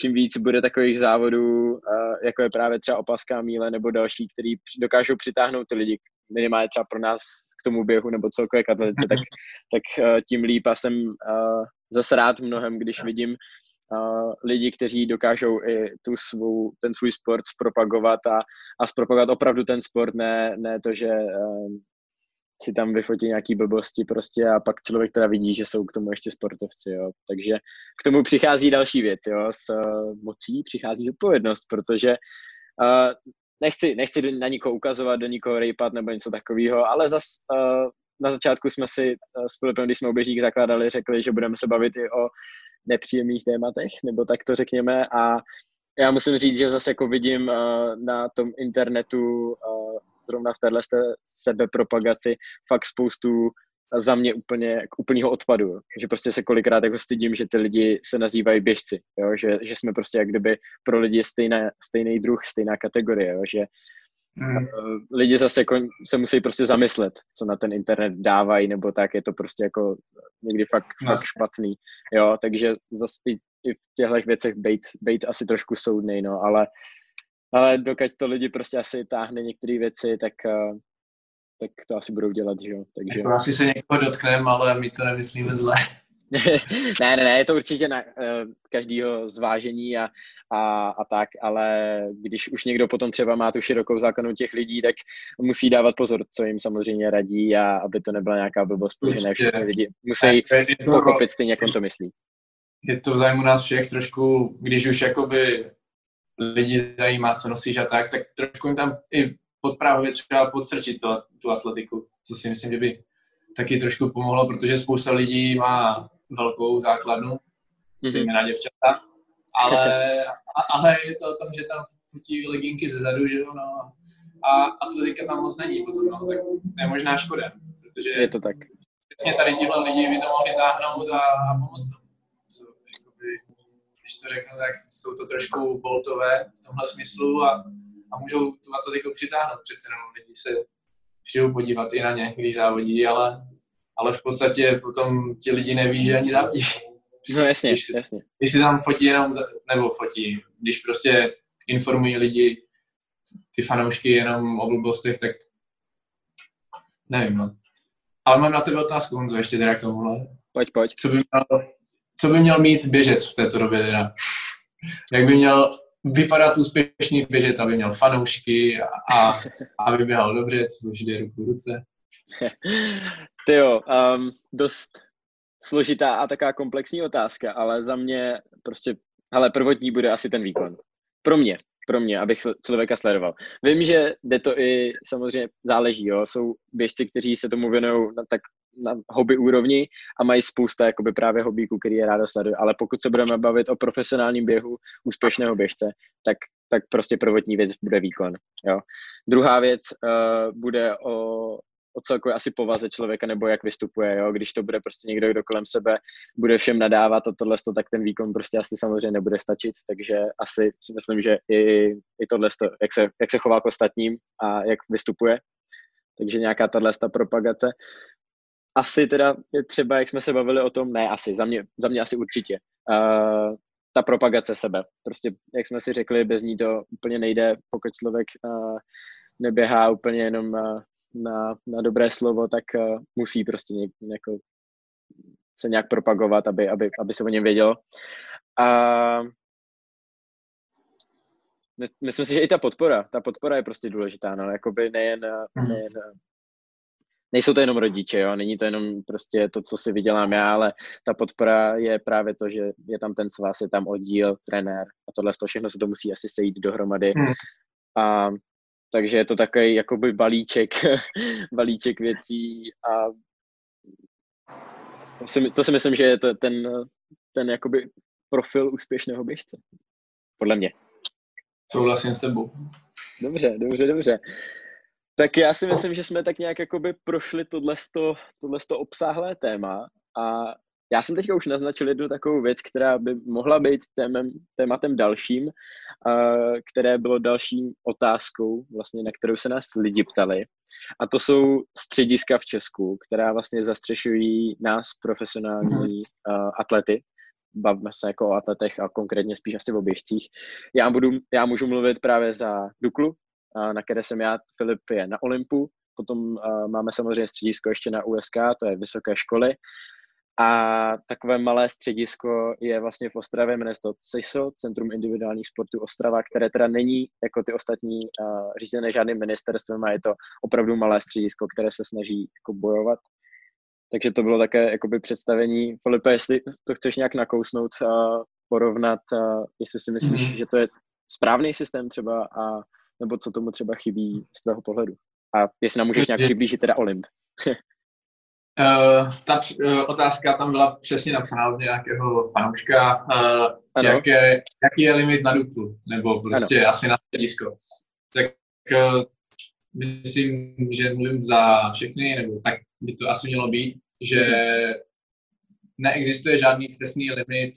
čím víc bude takových závodů, jako je právě třeba opaská míle nebo další, který dokážou přitáhnout ty lidi, minimálně třeba pro nás k tomu běhu nebo celkově k atletice, tak, tak tím líp. A jsem zase rád mnohem, když vidím lidi, kteří dokážou i tu svou, ten svůj sport zpropagovat a, a zpropagovat opravdu ten sport, ne, ne to, že si tam vyfotí nějaký blbosti prostě a pak člověk teda vidí, že jsou k tomu ještě sportovci, jo. Takže k tomu přichází další věc, jo. S uh, mocí přichází zodpovědnost, protože uh, nechci, nechci na nikoho ukazovat, do nikoho rejpat nebo něco takového, ale zas uh, na začátku jsme si uh, s Filipem, když jsme oběžník zakládali, řekli, že budeme se bavit i o nepříjemných tématech, nebo tak to řekněme a já musím říct, že zase jako vidím uh, na tom internetu uh, zrovna v téhle sebepropagaci fakt spoustu za mě úplně k úplného odpadu, že prostě se kolikrát jako stydím, že ty lidi se nazývají běžci, jo? Že, že jsme prostě jak kdyby pro lidi stejné, stejný druh, stejná kategorie, jo? že mm. lidi zase jako se musí prostě zamyslet, co na ten internet dávají, nebo tak je to prostě jako někdy fakt, no. fakt špatný, jo, takže zase i, i v těchto věcech být, být asi trošku soudnej, no, ale ale dokud to lidi prostě asi táhne některé věci, tak, eh, tak to asi budou dělat, že jo. Takže... Jako asi se někoho dotkneme, ale my to nemyslíme zle. ne, ne, ne, je to určitě na uh, každého zvážení a, a, a tak, ale když už někdo potom třeba má tu širokou základnu těch lidí, tak musí dávat pozor, co jim samozřejmě radí a aby to nebyla nějaká blbost, protože ne všichni lidi musí pochopit stejně, jak on to myslí. Je to v zájmu nás všech trošku, když už jakoby lidi zajímá, co nosíš a tak, tak trošku jim tam i podprávě třeba podstrčit to, tu atletiku, co si myslím, že by taky trošku pomohlo, protože spousta lidí má velkou základnu, mm-hmm. zejména děvčata, ale, ale je to o tom, že tam futí leginky zezadu, že jo, no, a atletika tam moc není potom, no, tak je možná škoda, protože je to tak. Přesně tady tihle lidi by to mohli táhnout a, a pomoct tomu. Když to řeknu, tak jsou to trošku boltové v tomhle smyslu a, a můžou tu atletiku přitáhnout. Přece jenom lidi se přijdou podívat i na ně, když závodí, ale, ale v podstatě potom ti lidi neví, že ani závodí. No jasně, když si, jasně. Když si tam fotí jenom, nebo fotí, když prostě informují lidi, ty fanoušky jenom o blbostech, tak nevím, no. Ale mám na tebe otázku, Honzo, ještě teda k tomuhle. Pojď, pojď. Co by měl, co by měl mít běžec v této době teda? Jak by měl vypadat úspěšný běžec, aby měl fanoušky a, aby běhal dobře, což jde ruku v ruce? Ty jo, um, dost složitá a taká komplexní otázka, ale za mě prostě, hele, prvotní bude asi ten výkon. Pro mě, pro mě, abych člověka sledoval. Vím, že jde to i samozřejmě záleží, jo. Jsou běžci, kteří se tomu věnují na tak na hobby úrovni a mají spousta jakoby právě hobíků, který je ráda sleduje. Ale pokud se budeme bavit o profesionálním běhu úspěšného běžce, tak, tak prostě prvotní věc bude výkon. Jo. Druhá věc uh, bude o, o celkové asi povaze člověka nebo jak vystupuje, jo? když to bude prostě někdo, kdo kolem sebe bude všem nadávat a tohle, tak ten výkon prostě asi samozřejmě nebude stačit, takže asi si myslím, že i, i tohle, jak se, jak se chová k ostatním a jak vystupuje, takže nějaká tahle propagace. Asi teda je třeba, jak jsme se bavili o tom, ne asi, za mě, za mě asi určitě, uh, ta propagace sebe. Prostě, jak jsme si řekli, bez ní to úplně nejde, pokud člověk uh, neběhá úplně jenom uh, na, na dobré slovo, tak uh, musí prostě něk, jako se nějak propagovat, aby, aby, aby se o něm vědělo. A my, myslím si, že i ta podpora, ta podpora je prostě důležitá, no, jakoby nejen, mhm. nejen nejsou to jenom rodiče, jo, není to jenom prostě to, co si vydělám já, ale ta podpora je právě to, že je tam ten svaz, je tam oddíl, trenér a tohle to všechno se to musí asi sejít dohromady. Hmm. A takže je to takový jakoby balíček, balíček věcí a to si, to si myslím, že je to ten, ten jakoby profil úspěšného běžce. Podle mě. Souhlasím s tebou. Dobře, dobře, dobře. Tak já si myslím, že jsme tak nějak jakoby prošli tohleto, tohleto obsáhlé téma a já jsem teďka už naznačil jednu takovou věc, která by mohla být témem, tématem dalším, uh, které bylo dalším otázkou, vlastně, na kterou se nás lidi ptali. A to jsou střediska v Česku, která vlastně zastřešují nás, profesionální uh, atlety. Bavíme se jako o atletech a konkrétně spíš asi o běžcích. Já, budu, já můžu mluvit právě za Duklu, na které jsem já, Filip je na Olympu, potom uh, máme samozřejmě středisko ještě na USK, to je vysoké školy. A takové malé středisko je vlastně v Ostravě, jmenuje se to CISO, Centrum individuálních sportů Ostrava, které teda není jako ty ostatní uh, řízené žádným ministerstvem a je to opravdu malé středisko, které se snaží jako bojovat. Takže to bylo také jakoby představení. Filipe, jestli to chceš nějak nakousnout a porovnat, a jestli si myslíš, mm-hmm. že to je správný systém třeba, a, nebo co tomu třeba chybí z tvého pohledu. A jestli nám můžeš nějak přiblížit teda Olymp. Uh, ta uh, otázka tam byla přesně napsaná od nějakého fanouška. Uh, jaké, jaký je limit na Duklu? Nebo prostě ano. asi na středisko. Tak uh, myslím, že mluvím za všechny, nebo tak by to asi mělo být, že mm-hmm. neexistuje žádný přesný limit,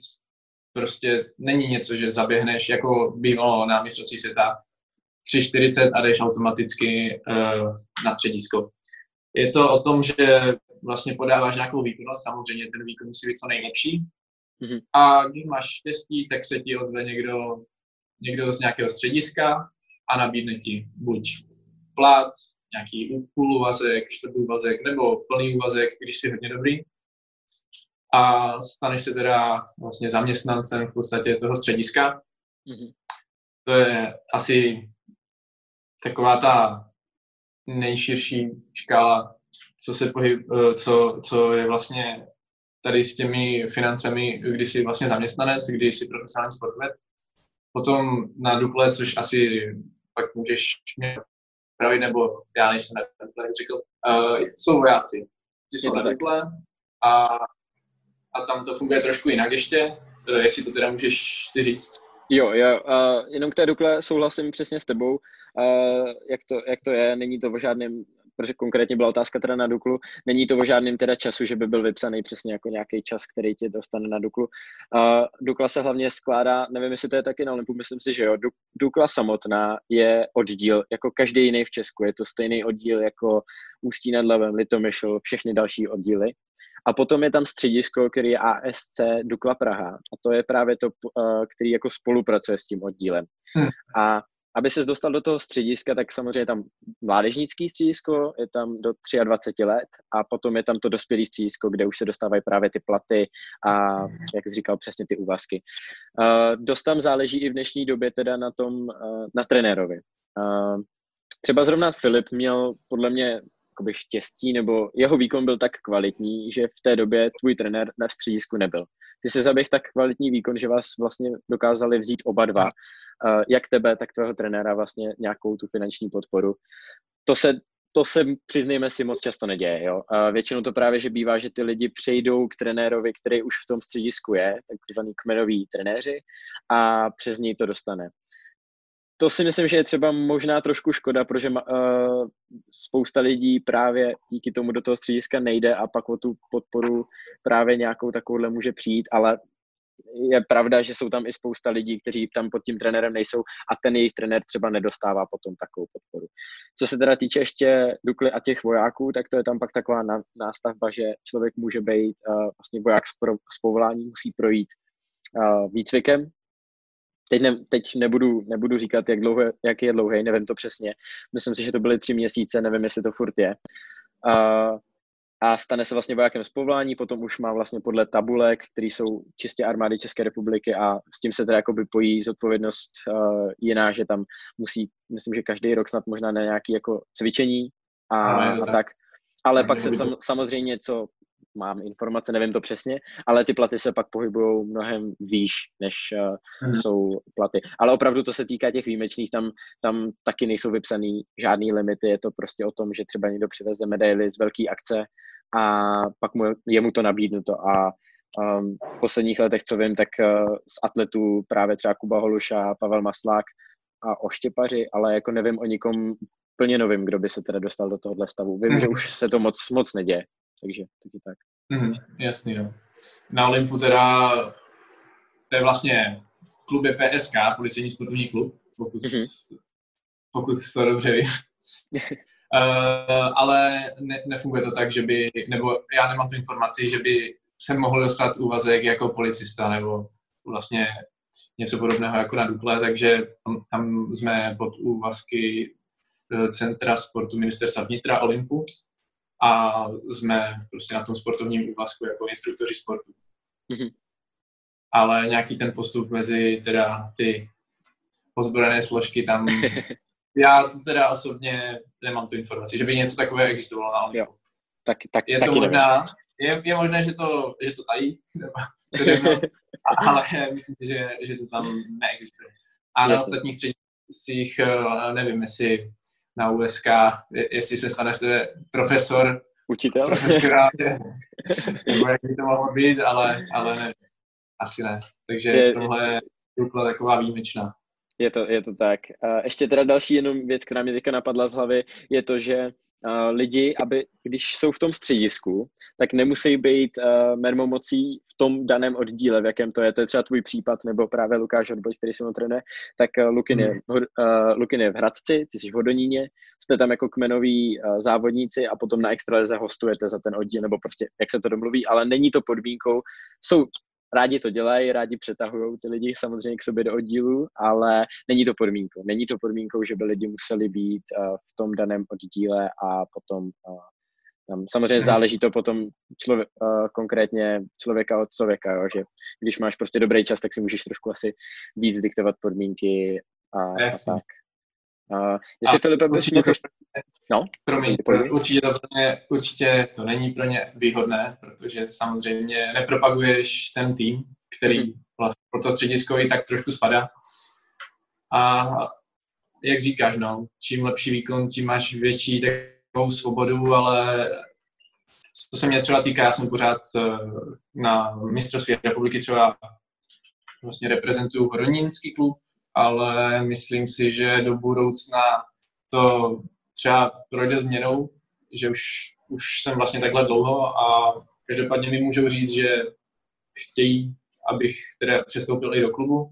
prostě není něco, že zaběhneš, jako bývalo na mistrovství světa, 3,40 a jdeš automaticky uh, na středisko. Je to o tom, že vlastně podáváš nějakou výkonnost, samozřejmě ten výkon musí být co nejlepší. Mm-hmm. A když máš štěstí, tak se ti ozve někdo, někdo z nějakého střediska a nabídne ti buď plat, nějaký půl úvazek, čtvrtý úvazek nebo plný úvazek, když jsi hodně dobrý. A staneš se teda vlastně zaměstnancem v podstatě toho střediska. Mm-hmm. To je asi taková ta nejširší škála co se pohyb, eh, co, co je vlastně tady s těmi financemi, kdy jsi vlastně zaměstnanec, kdy jsi profesionální sportovec. Potom na duple, což asi pak můžeš mě pravit, nebo já nejsem na duple, jak řekl, uh, jsou vojáci. ty jsou na Dukle a, a tam to funguje trošku jinak ještě, eh, jestli to teda můžeš ty říct. Jo, jo, uh, jenom k té Dukle souhlasím přesně s tebou, uh, jak, to, jak to je, není to o žádném protože konkrétně byla otázka teda na Duklu, není to o žádném teda času, že by byl vypsaný přesně jako nějaký čas, který tě dostane na Duklu. Uh, Dukla se hlavně skládá, nevím, jestli to je taky na Olympu, myslím si, že jo, Dukla samotná je oddíl, jako každý jiný v Česku, je to stejný oddíl jako Ústí nad Labem, Litomyšl, všechny další oddíly. A potom je tam středisko, který je ASC Dukla Praha. A to je právě to, který jako spolupracuje s tím oddílem. Hmm. A aby se dostal do toho střediska, tak samozřejmě je tam mládežnický středisko, je tam do 23 let a potom je tam to dospělé středisko, kde už se dostávají právě ty platy a, jak jsi říkal, přesně ty úvazky. Uh, dost tam záleží i v dnešní době teda na tom, uh, na trenérovi. Uh, třeba zrovna Filip měl podle mě jakoby štěstí, nebo jeho výkon byl tak kvalitní, že v té době tvůj trenér na středisku nebyl. Ty jsi zaběh tak kvalitní výkon, že vás vlastně dokázali vzít oba dva, uh, jak tebe, tak tvého trenéra vlastně nějakou tu finanční podporu. To se to se, přiznejme si, moc často neděje. Jo? A většinou to právě, že bývá, že ty lidi přejdou k trenérovi, který už v tom středisku je, takzvaný kmenový trenéři, a přes něj to dostane to si myslím, že je třeba možná trošku škoda, protože uh, spousta lidí právě díky tomu do toho střediska nejde a pak o tu podporu právě nějakou takovouhle může přijít, ale je pravda, že jsou tam i spousta lidí, kteří tam pod tím trenérem nejsou a ten jejich trenér třeba nedostává potom takovou podporu. Co se teda týče ještě Dukly a těch vojáků, tak to je tam pak taková nástavba, že člověk může být uh, vlastně voják z, pro, z povolání, musí projít uh, výcvikem, Teď, ne, teď nebudu, nebudu říkat, jak, dlouho, jak je dlouhý, nevím to přesně. Myslím si, že to byly tři měsíce, nevím, jestli to furt je. A, a stane se vlastně vojákem z povolání, potom už má vlastně podle tabulek, které jsou čistě armády České republiky a s tím se teda jakoby pojí zodpovědnost uh, jiná, že tam musí, myslím, že každý rok snad možná na nějaké jako cvičení a, a tak. Ale pak se tam samozřejmě, co mám informace, nevím to přesně, ale ty platy se pak pohybují mnohem výš, než uh, hmm. jsou platy. Ale opravdu to se týká těch výjimečných, tam, tam taky nejsou vypsaný žádný limity, je to prostě o tom, že třeba někdo přiveze medaily z velké akce a pak mu, je mu to nabídnuto a um, v posledních letech, co vím, tak uh, z atletů právě třeba Kuba Holuša, Pavel Maslák a Oštěpaři, ale jako nevím o nikom plně novým, kdo by se teda dostal do tohohle stavu. Vím, mm. že už se to moc, moc neděje. Takže, takže tak. Mm, jasný, no. Na Olympu teda, to je vlastně klub je PSK, policejní sportovní klub, pokud, mm-hmm. pokud to dobře vím. uh, ale ne, nefunguje to tak, že by, nebo já nemám tu informaci, že by se mohl dostat úvazek jako policista, nebo vlastně něco podobného jako na Dukle, takže tam, jsme pod úvazky eh, Centra sportu ministerstva vnitra Olympu, a jsme prostě na tom sportovním úvazku jako instruktoři sportu. Mm-hmm. Ale nějaký ten postup mezi teda ty ozbrojené složky tam, já to teda osobně nemám tu informaci, že by něco takového existovalo na Olympu. Tak, tak, je to možná, je, je možné, že to, že to tají, ale myslím si, že, že to tam neexistuje. A na ostatních středních, eh, nevím, jestli na USK, jestli se stane se profesor, učitel, profesor, nebo jak by to mohlo být, ale, ale ne, asi ne. Takže je, v tomhle je Dukla taková výjimečná. Je to, je to tak. Ještě teda další jenom věc, která mě teďka napadla z hlavy, je to, že lidi, aby, když jsou v tom středisku, tak nemusí být uh, mermomocí v tom daném oddíle, v jakém to je. To je třeba tvůj případ, nebo právě Lukáš Odboj, který se trénuje. Tak uh, Lukin, je, uh, Lukin je v Hradci, ty jsi v Hodoníně, jste tam jako kmenoví uh, závodníci a potom na extralize hostujete za ten oddíl, nebo prostě jak se to domluví, ale není to podmínkou. Jsou rádi to dělají, rádi přetahují ty lidi samozřejmě k sobě do oddílu, ale není to podmínkou. Není to podmínkou, že by lidi museli být uh, v tom daném oddíle a potom uh, tam samozřejmě záleží to potom člověk, uh, konkrétně člověka od člověka, jo, že když máš prostě dobrý čas, tak si můžeš trošku asi víc diktovat podmínky a, a tak. Uh, jestli a Filipe určitě, to, no, promiň, určitě, to pro ně, určitě to není pro ně výhodné, protože samozřejmě nepropaguješ ten tým, který mm-hmm. vlastně pro to středisko i tak trošku spadá. A jak říkáš, no, čím lepší výkon, tím máš větší takovou svobodu, ale co se mě třeba týká, já jsem pořád na mistrovství republiky třeba vlastně reprezentuju Horonínský klub, ale myslím si, že do budoucna to třeba projde změnou, že už, už jsem vlastně takhle dlouho a každopádně mi můžou říct, že chtějí, abych teda přestoupil i do klubu,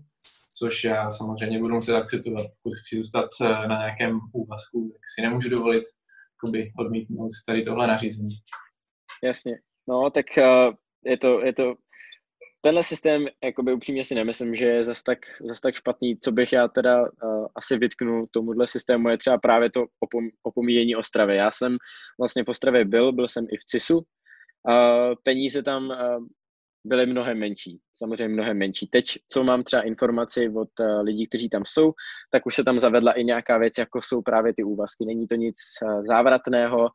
což já samozřejmě budu muset akceptovat. Pokud chci zůstat eh, na nějakém úvazku, tak si nemůžu dovolit jakoby, odmítnout tady tohle nařízení. Jasně. No, tak uh, je to, je to tenhle systém, jakoby upřímně si nemyslím, že je zas tak, zas tak špatný. Co bych já teda uh, asi vytknul tomuhle systému, je třeba právě to opom, opomíjení Ostravy. Já jsem vlastně v Ostravě byl, byl jsem i v CISu. Uh, peníze tam uh, byly mnohem menší. Samozřejmě mnohem menší. Teď, co mám třeba informaci od uh, lidí, kteří tam jsou, tak už se tam zavedla i nějaká věc, jako jsou právě ty úvazky. Není to nic uh, závratného.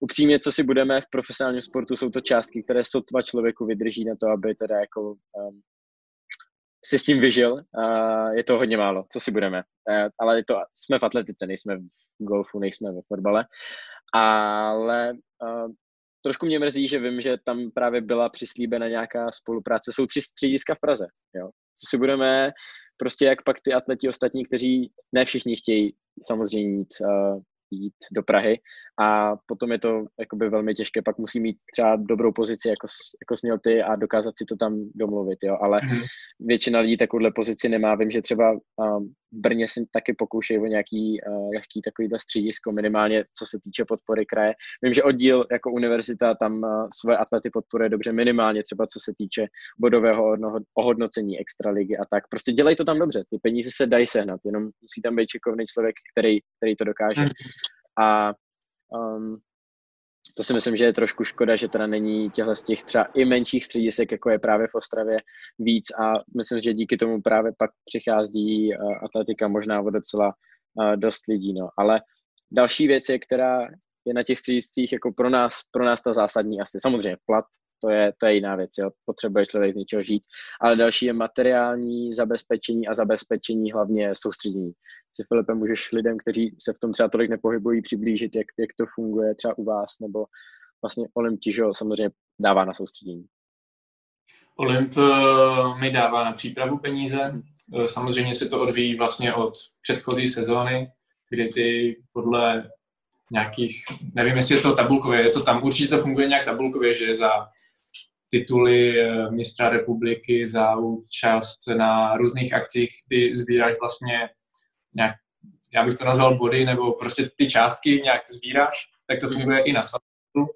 Upřímně, co si budeme v profesionálním sportu, jsou to částky, které sotva člověku vydrží na to, aby teda jako um, si s tím vyžil. Uh, je to hodně málo, co si budeme. Uh, ale to, jsme v atletice, nejsme v golfu, nejsme ve fotbale. Ale uh, trošku mě mrzí, že vím, že tam právě byla přislíbena nějaká spolupráce. Jsou tři střediska v Praze, jo. Co si budeme, prostě jak pak ty atleti ostatní, kteří ne všichni chtějí samozřejmě jít uh, jít do Prahy a potom je to jakoby velmi těžké, pak musí mít třeba dobrou pozici, jako, jako jsi měl ty a dokázat si to tam domluvit, jo, ale mm. většina lidí takovouhle pozici nemá, vím, že třeba um, v Brně si taky pokoušejí o nějaký uh, lehký takovýhle středisko, minimálně co se týče podpory kraje. Vím, že oddíl jako univerzita tam uh, svoje atlety podporuje dobře, minimálně třeba co se týče bodového ohodnocení extraligy a tak. Prostě dělají to tam dobře, ty peníze se dají sehnat, jenom musí tam být šikovný člověk, který, který to dokáže. Mm. A um, to si myslím, že je trošku škoda, že teda není těchto z těch třeba i menších středisek, jako je právě v Ostravě, víc a myslím, že díky tomu právě pak přichází uh, atletika možná o docela uh, dost lidí, no. Ale další věc je, která je na těch střediscích jako pro nás, pro nás ta zásadní asi. Samozřejmě plat, to je, to je jiná věc, jo. potřebuje člověk z něčeho žít, ale další je materiální zabezpečení a zabezpečení hlavně soustředění si Filipe můžeš lidem, kteří se v tom třeba tolik nepohybují, přiblížit, jak, jak to funguje třeba u vás, nebo vlastně Olymp ti, samozřejmě dává na soustředění. Olymp uh, mi dává na přípravu peníze. Uh, samozřejmě se to odvíjí vlastně od předchozí sezóny, kdy ty podle nějakých, nevím, jestli je to tabulkově, je to tam, určitě to funguje nějak tabulkově, že za tituly uh, mistra republiky, za účast na různých akcích, ty sbíráš vlastně nějak, já bych to nazval body, nebo prostě ty částky nějak sbíráš, tak to funguje i na svazu,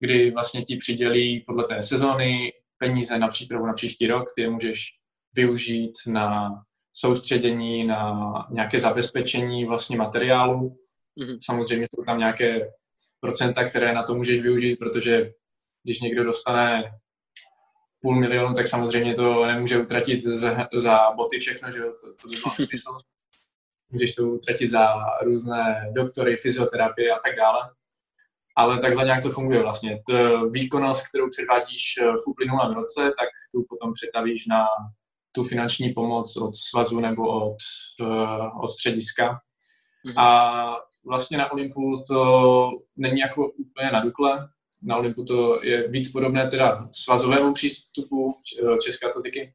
kdy vlastně ti přidělí podle té sezóny peníze na přípravu na příští rok, ty je můžeš využít na soustředění, na nějaké zabezpečení vlastně materiálu. Mm-hmm. Samozřejmě jsou tam nějaké procenta, které na to můžeš využít, protože když někdo dostane půl milionu, tak samozřejmě to nemůže utratit za, za boty všechno, že jo, to, to by bylo smysl můžeš to utratit za různé doktory, fyzioterapie a tak dále. Ale takhle nějak to funguje vlastně. To výkonnost, kterou předvádíš eh, v uplynulém roce, tak tu potom přetavíš na tu finanční pomoc od svazu nebo od, uh, od střediska. Mm-hmm. A vlastně na Olympu to není jako úplně na Dukle. Na Olympu to je víc podobné teda svazovému přístupu eh, České atletiky,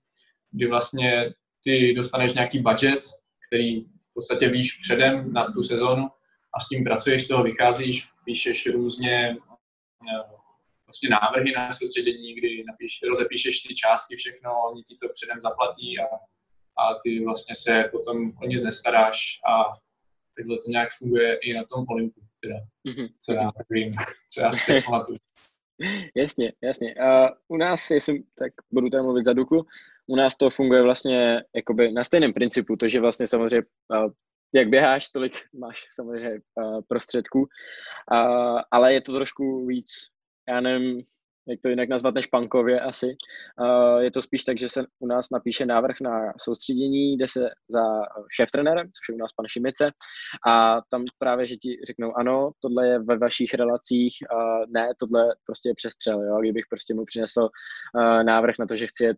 kdy vlastně ty dostaneš nějaký budget, který v podstatě víš předem na tu sezonu a s tím pracuješ, z toho vycházíš, píšeš různě eh, vlastně návrhy na soustředění, kdy napíš, rozepíšeš ty částky, všechno, oni ti to předem zaplatí a, a ty vlastně se potom o nic nestaráš a takhle to nějak funguje i na tom Olympu, teda, mm-hmm. co já vím, co já si pamatuju. Jasně, jasně. Uh, u nás, jestli tak budu tam mluvit za Duku, u nás to funguje vlastně jakoby na stejném principu, to, že vlastně samozřejmě jak běháš, tolik máš samozřejmě prostředků, ale je to trošku víc, já nevím, jak to jinak nazvat než pankově asi. Uh, je to spíš tak, že se u nás napíše návrh na soustředění, jde se za šéf trenérem, což je u nás pan Šimice, a tam právě, že ti řeknou, ano, tohle je ve vašich relacích, uh, ne, tohle prostě je přestřel, jo? kdybych prostě mu přinesl uh, návrh na to, že chci jet,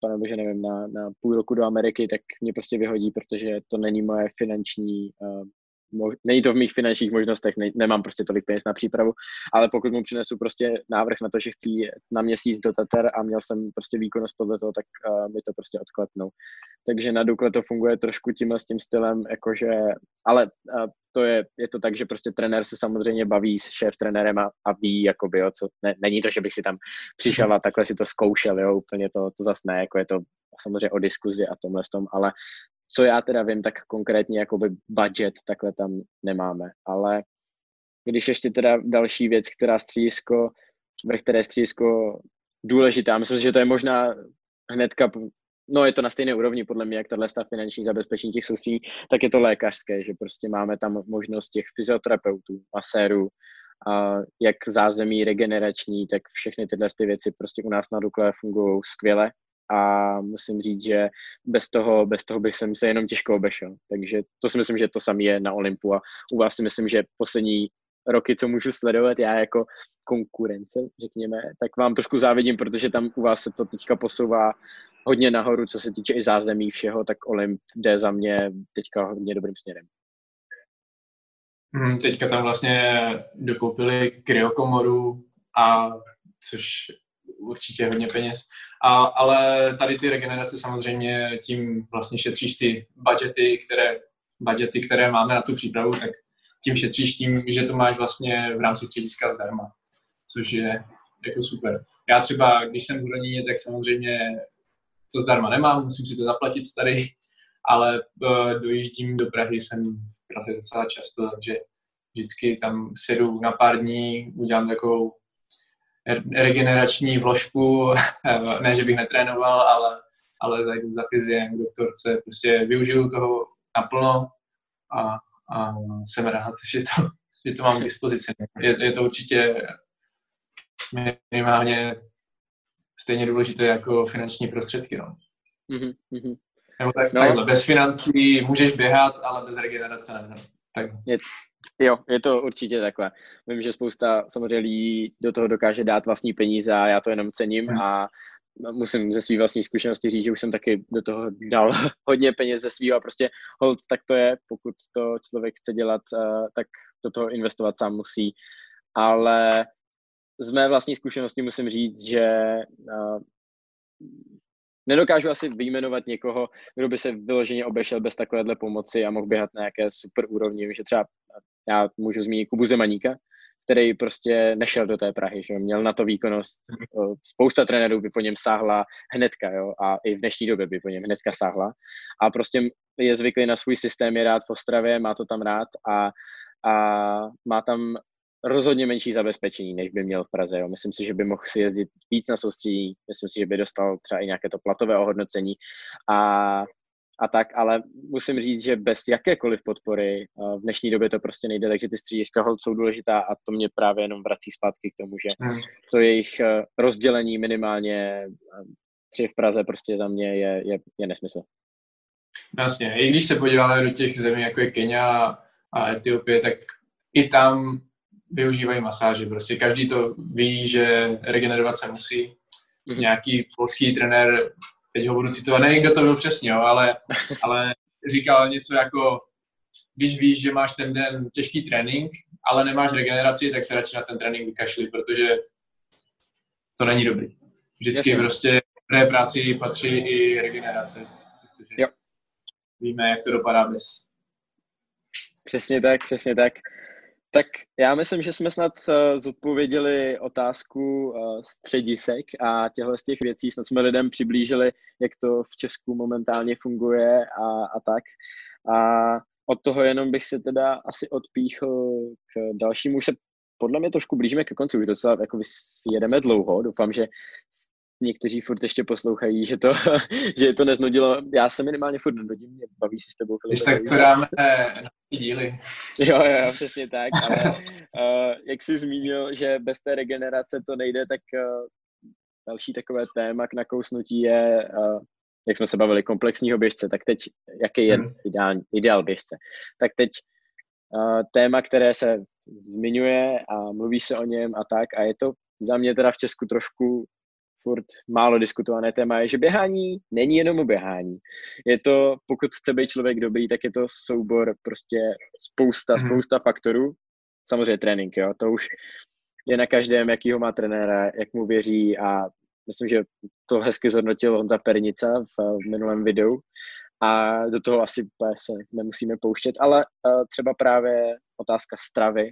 pane bože, nevím, na, na půl roku do Ameriky, tak mě prostě vyhodí, protože to není moje finanční není to v mých finančních možnostech, ne, nemám prostě tolik peněz na přípravu, ale pokud mu přinesu prostě návrh na to, že chci na měsíc do Tatar a měl jsem prostě výkonnost podle toho, tak uh, mi to prostě odklepnou. Takže na Dukle to funguje trošku tímhle s tím stylem, jakože, ale uh, to je, je to tak, že prostě trenér se samozřejmě baví s šéf trenérem a, a ví, jakoby, jo, co, ne, není to, že bych si tam přišel a takhle si to zkoušel, jo, úplně to, to zase ne, jako je to samozřejmě o diskuzi a tomhle tom, ale co já teda vím, tak konkrétně jakoby budget takhle tam nemáme, ale když ještě teda další věc, která střísko, ve které střísko důležitá, myslím si, že to je možná hnedka, no je to na stejné úrovni podle mě, jak tahle stav finanční zabezpečení těch soustředí, tak je to lékařské, že prostě máme tam možnost těch fyzioterapeutů, masérů, a jak zázemí regenerační, tak všechny tyhle ty věci prostě u nás na Dukle fungují skvěle a musím říct, že bez toho, bez toho bych jsem se jenom těžko obešel. Takže to si myslím, že to samé je na Olympu a u vás si myslím, že poslední roky, co můžu sledovat já jako konkurence, řekněme, tak vám trošku závidím, protože tam u vás se to teďka posouvá hodně nahoru, co se týče i zázemí všeho, tak Olymp jde za mě teďka hodně dobrým směrem. Hmm, teďka tam vlastně dokoupili kryokomoru a což určitě hodně peněz. A, ale tady ty regenerace samozřejmě tím vlastně šetříš ty budgety, které, budgety, které máme na tu přípravu, tak tím šetříš tím, že to máš vlastně v rámci střediska zdarma, což je jako super. Já třeba, když jsem v Hroníně, tak samozřejmě to zdarma nemám, musím si to zaplatit tady, ale uh, dojíždím do Prahy, jsem v Praze docela často, takže vždycky tam sedu na pár dní, udělám takovou regenerační vložku, ne, že bych netrénoval, ale, ale zajdu za fyziem doktorce, prostě využiju toho naplno a, a jsem rád, že to, že to mám k dispozici. Je, je to určitě minimálně stejně důležité jako finanční prostředky. No. Mm-hmm. Nebo tak, no. takhle, bez financí můžeš běhat, ale bez regenerace ne. No. Tak. Je, Jo, je to určitě takhle. Vím, že spousta samozřejmě lidí do toho dokáže dát vlastní peníze a já to jenom cením hmm. a musím ze své vlastní zkušenosti říct, že už jsem taky do toho dal hodně peněz ze svého a prostě hold, tak to je, pokud to člověk chce dělat, eh, tak do toho investovat sám musí. Ale z mé vlastní zkušenosti musím říct, že eh, nedokážu asi vyjmenovat někoho, kdo by se vyloženě obešel bez takovéhle pomoci a mohl běhat na nějaké super úrovni. Že třeba já můžu zmínit Kubu Zemaníka, který prostě nešel do té Prahy, že měl na to výkonnost. Mhm. Spousta trenérů by po něm sáhla hnedka, jo, a i v dnešní době by po něm hnedka sáhla. A prostě je zvyklý na svůj systém, je rád v Ostravě, má to tam rád a, a má tam rozhodně menší zabezpečení, než by měl v Praze. Jo. Myslím si, že by mohl si jezdit víc na soustředí, myslím si, že by dostal třeba i nějaké to platové ohodnocení a, a tak, ale musím říct, že bez jakékoliv podpory v dnešní době to prostě nejde, takže ty střediska hold jsou důležitá a to mě právě jenom vrací zpátky k tomu, že hmm. to jejich eh, rozdělení minimálně eh, tři v Praze prostě za mě je, je, je nesmysl. Jasně, i když se podíváme do těch zemí, jako je Kenia a Etiopie, tak i tam využívají masáže. Prostě každý to ví, že regenerovat se musí. Mm-hmm. Nějaký polský trenér, teď ho budu citovat, nevím, kdo to byl přesně, jo, ale, ale říkal něco jako, když víš, že máš ten den těžký trénink, ale nemáš regeneraci, tak se radši na ten trénink vykašli, protože to není dobrý. Vždycky Jasně. prostě v práci patří i regenerace. Jo. Víme, jak to dopadá bez. Přesně tak, přesně tak. Tak já myslím, že jsme snad uh, zodpověděli otázku uh, středisek a těchto z těch věcí. Snad jsme lidem přiblížili, jak to v Česku momentálně funguje a, a tak. A od toho jenom bych se teda asi odpíchl k dalšímu. Už se podle mě trošku blížíme ke konci, už docela jako jedeme dlouho. Doufám, že někteří furt ještě poslouchají, že to, že to neznudilo. Já se minimálně furt nudím, mě baví si s tebou, Když tak to dáme na díly. Jo, jo, přesně tak, ale uh, jak jsi zmínil, že bez té regenerace to nejde, tak uh, další takové téma k nakousnutí je, uh, jak jsme se bavili, komplexního běžce, tak teď, jaký je hmm. ideál, ideál běžce. Tak teď uh, téma, které se zmiňuje a mluví se o něm a tak, a je to za mě teda v Česku trošku furt málo diskutované téma je, že běhání není jenom o běhání. Je to, pokud chce být člověk dobrý, tak je to soubor prostě spousta, mm-hmm. spousta faktorů. Samozřejmě trénink, jo, to už je na každém, jaký ho má trenéra, jak mu věří a myslím, že to hezky zhodnotil Honza Pernica v, v minulém videu a do toho asi se nemusíme pouštět, ale uh, třeba právě otázka stravy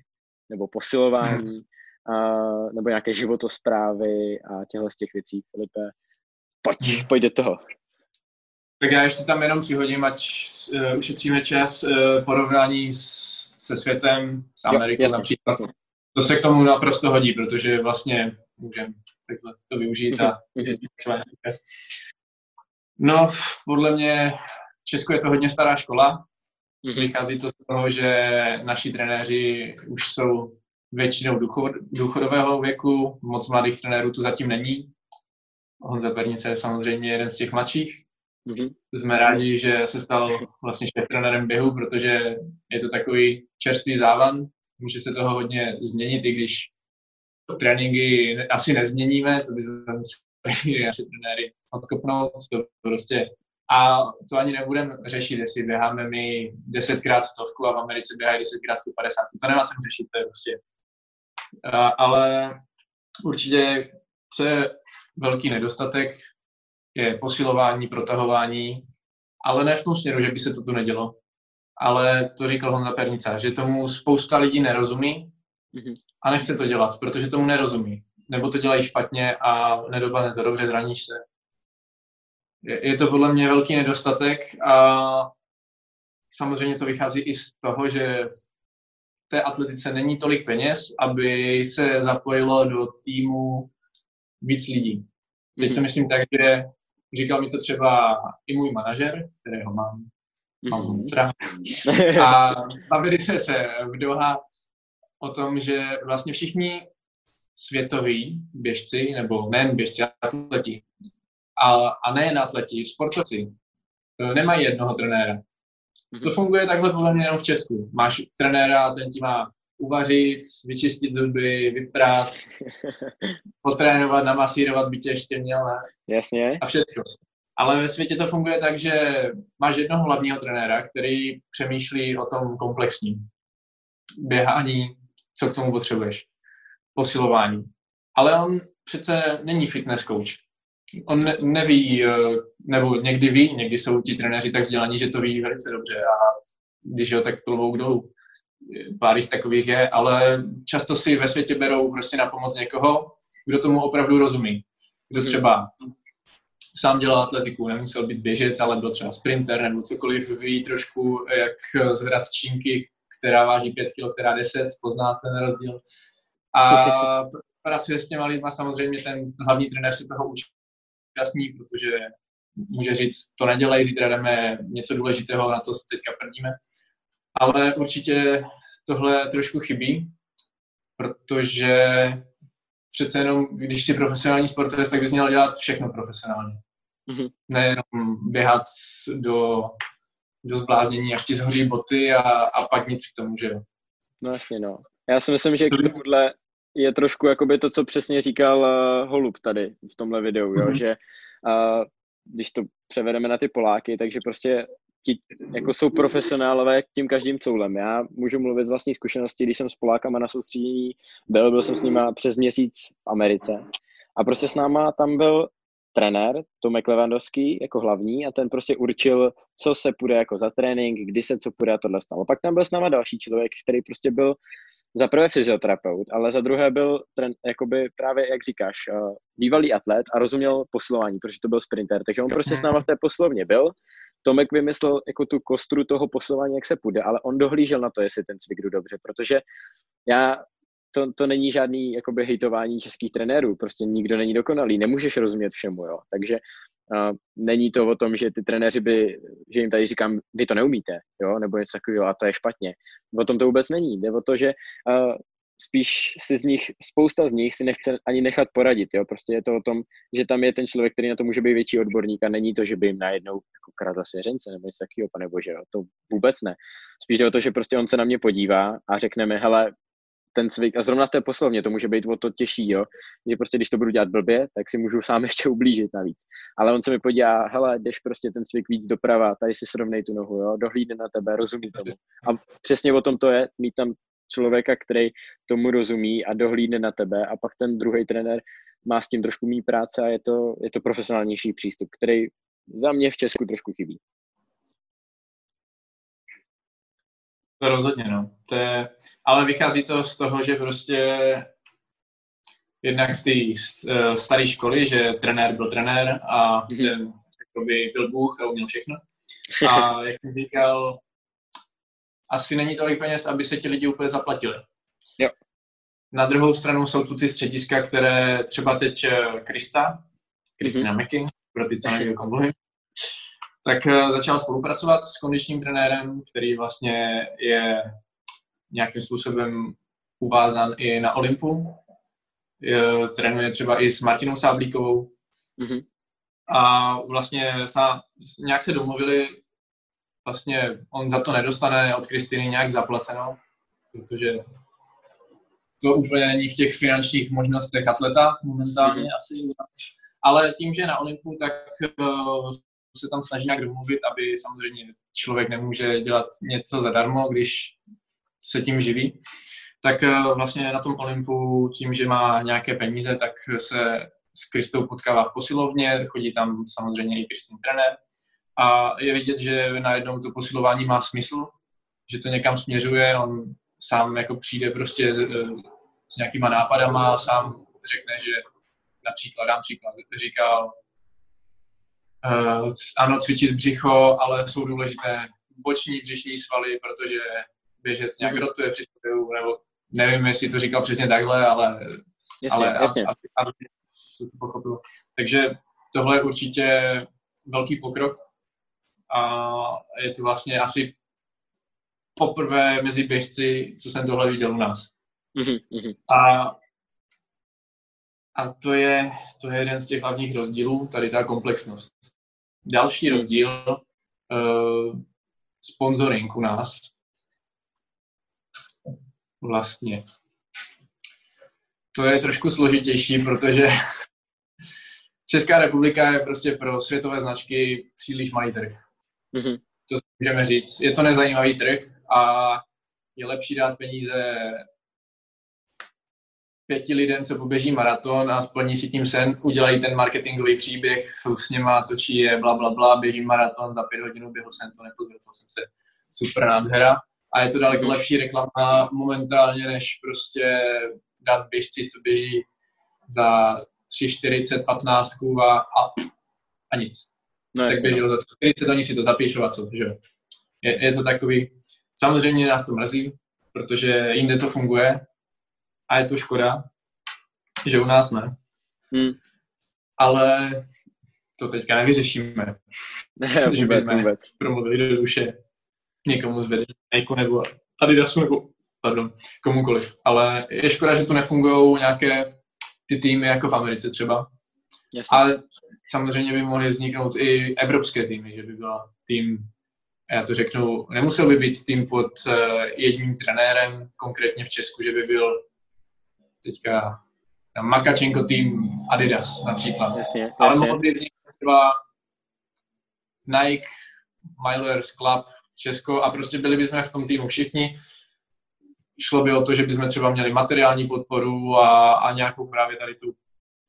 nebo posilování, hmm uh, nebo nějaké životosprávy a těchto z těch věcí. Filipe, pojď, hmm. pojď do toho. Tak já ještě tam jenom přihodím, ať uh, ušetříme čas uh, porovnání s, se světem, s Amerikou jo, jasný, například. Jasný. To se k tomu naprosto hodí, protože vlastně můžeme takhle to využít a mm-hmm. No, podle mě Česko je to hodně stará škola. Mm-hmm. Vychází to z toho, že naši trenéři už jsou většinou důchodového věku, moc mladých trenérů tu zatím není. Honza Pernice je samozřejmě jeden z těch mladších. Mm-hmm. Jsme rádi, že se stal vlastně šéf trenérem běhu, protože je to takový čerstvý závan. Může se toho hodně změnit, i když tréninky asi nezměníme, to by se museli naše trenéry odkopnout. To prostě a to ani nebudeme řešit, jestli běháme my desetkrát stovku a v Americe běhají desetkrát 150. To nemá cenu řešit, to je prostě ale určitě, co je velký nedostatek, je posilování, protahování, ale ne v tom směru, že by se to tu nedělo. Ale to říkal Honza Pernica, že tomu spousta lidí nerozumí mhm. a nechce to dělat, protože tomu nerozumí. Nebo to dělají špatně a nedopadne to dobře, zraníš se. Je, je to podle mě velký nedostatek a samozřejmě to vychází i z toho, že v té atletice není tolik peněz, aby se zapojilo do týmu víc lidí. Teď to mhm. myslím tak, že říkal mi to třeba i můj manažer, kterého mám, mám mm moc rád. A bavili jsme se v Doha o tom, že vlastně všichni světoví běžci, nebo nejen běžci, atleti, a, a nejen atleti, sportovci, nemají jednoho trenéra. To funguje takhle podle mě jenom v Česku. Máš trenéra, ten ti má uvařit, vyčistit zuby, vyprát, potrénovat, namasírovat, by tě ještě měl, ne? Jasně. A všechno. Ale ve světě to funguje tak, že máš jednoho hlavního trenéra, který přemýšlí o tom komplexním. Běhání, co k tomu potřebuješ. Posilování. Ale on přece není fitness coach on ne, neví, eh, nebo někdy ví, někdy jsou ti trenéři tak vzdělaní, že to ví velice dobře a když jo, tak klobouk dolů. Pár jich takových je, ale často si ve světě berou prostě na pomoc někoho, kdo tomu opravdu rozumí. Kdo hmm. třeba sám dělal atletiku, nemusel být běžec, ale byl třeba sprinter nebo cokoliv, ví trošku, jak zvedat čínky, která váží 5 kg, která 10, pozná ten rozdíl. A pracuje s těma lidma, samozřejmě ten hlavní trenér si toho učí účastní, protože může říct, to nedělej, zítra jdeme něco důležitého, na to teďka prdíme. Ale určitě tohle trošku chybí, protože přece jenom, když jsi profesionální sportovec, tak bys měl dělat všechno profesionálně. Mm-hmm. Nejenom běhat do, do zbláznění, až ti zhoří boty a, a pak nic k tomu, že jo. No jasně, no. Já si myslím, že k tomuhle je trošku jakoby to, co přesně říkal uh, Holub tady v tomhle videu, mm-hmm. jo, mhm. že uh, když to převedeme na ty Poláky, takže prostě ti jako jsou profesionálové tím každým coulem. Já můžu mluvit z vlastní zkušenosti, když jsem s Polákama na soustředění byl, byl jsem s nima přes měsíc v Americe a prostě s náma tam byl trenér Tomek Levandovský jako hlavní a ten prostě určil, co se půjde jako za trénink, kdy se co půjde a tohle stalo. Pak tam byl s náma další člověk, který prostě byl za prvé fyzioterapeut, ale za druhé byl ten, jakoby právě, jak říkáš, uh, bývalý atlet a rozuměl posilování, protože to byl sprinter, takže on prostě s náma v té poslovně byl. Tomek vymyslel jako tu kostru toho posilování, jak se půjde, ale on dohlížel na to, jestli ten cvik jdu dobře, protože já to, to není žádný jakoby hejtování českých trenérů, prostě nikdo není dokonalý, nemůžeš rozumět všemu, jo. Takže uh, není to o tom, že ty trenéři by, že jim tady říkám, vy to neumíte, jo, nebo něco takového a to je špatně. O tom to vůbec není. Jde o to, že uh, spíš si z nich, spousta z nich si nechce ani nechat poradit, jo. Prostě je to o tom, že tam je ten člověk, který na to může být větší odborník a není to, že by jim najednou jako kradl svěřence nebo něco takového, pane bože, jo. To vůbec ne. Spíš jde o to, že prostě on se na mě podívá a řekne mi, hele, ten cvik, a zrovna v té poslovně to může být o to těžší, jo, že prostě když to budu dělat blbě, tak si můžu sám ještě ublížit navíc. Ale on se mi podívá, hele, jdeš prostě ten cvik víc doprava, tady si srovnej tu nohu, jo, dohlídne na tebe, rozumí tomu. A přesně o tom to je, mít tam člověka, který tomu rozumí a dohlídne na tebe a pak ten druhý trenér má s tím trošku mý práce a je to, je to profesionálnější přístup, který za mě v Česku trošku chybí. To rozhodně, no. To je, ale vychází to z toho, že prostě jednak z té uh, staré školy, že trenér byl trenér a mhm. ten jakoby, byl Bůh a uměl všechno. A jak jsem říkal, asi není tolik peněz, aby se ti lidi úplně zaplatili. Jo. Na druhou stranu jsou tu ty střediska, které třeba teď eh, Krista, Kristina mm-hmm. Meking, pro ty, co neví, o kom mluvím, tak eh, začal spolupracovat s kondičním trenérem, který vlastně je nějakým způsobem uvázán i na Olympu. Je, trénuje třeba i s Martinou Sáblíkovou. Mm-hmm. A vlastně sa, nějak se domluvili, vlastně on za to nedostane od Kristiny nějak zaplaceno, protože to úplně není v těch finančních možnostech atleta momentálně mm-hmm. asi. Ale tím, že na Olympu, tak uh, se tam snaží nějak domluvit, aby samozřejmě člověk nemůže dělat něco zadarmo, když se tím živí. Tak uh, vlastně na tom Olympu tím, že má nějaké peníze, tak se s Kristou potkává v posilovně, chodí tam samozřejmě i Kristin trenér a je vidět, že najednou to posilování má smysl, že to někam směřuje, on sám jako přijde prostě s, eh, s nějakýma nápadama, sám řekne, že například, dám příklad, říkal, ano, cvičit břicho, ale jsou důležité boční břišní svaly, protože běžec nějak rotuje při nebo nevím, jestli to říkal přesně takhle, ale, jasně, ale jasně. Aby, aby se to pochopilo. Takže tohle je určitě velký pokrok a je to vlastně asi poprvé mezi běžci, co jsem tohle viděl u nás. Mm-hmm. A, a to, je, to je jeden z těch hlavních rozdílů, tady ta komplexnost. Další rozdíl, uh, sponsoring u nás. Vlastně. To je trošku složitější, protože Česká republika je prostě pro světové značky příliš malý trh. Mm-hmm. To si můžeme říct. Je to nezajímavý trh a je lepší dát peníze pěti lidem, co poběží maraton a splní si tím sen, udělají ten marketingový příběh, jsou s něma, točí je, bla, bla, bla, běží maraton, za pět hodin běhl jsem to, nepodvěcel jsem se, super nádhera. A je to daleko lepší reklama momentálně, než prostě dát běžci, co běží za 3, 40, 15 a, a, a nic. No, tak běžel za 40, oni si to zapíšou a co, že je, je to takový, samozřejmě nás to mrzí, protože jinde to funguje, a je to škoda, že u nás ne. Hmm. Ale to teďka nevyřešíme. Ne, že bychom vůbec. promluvili do duše někomu z Nike nebo Adidasu nebo pardon, komukoliv. Ale je škoda, že tu nefungují nějaké ty týmy jako v Americe třeba. Jasně. Ale samozřejmě by mohly vzniknout i evropské týmy, že by byla tým, já to řeknu, nemusel by být tým pod uh, jedním trenérem, konkrétně v Česku, že by byl teďka Makačenko tým Adidas například. Jasně, Ale mohl by vzniknout třeba Nike, Milers Club, Česko a prostě byli bychom v tom týmu všichni. Šlo by o to, že bychom třeba měli materiální podporu a, a nějakou právě tady tu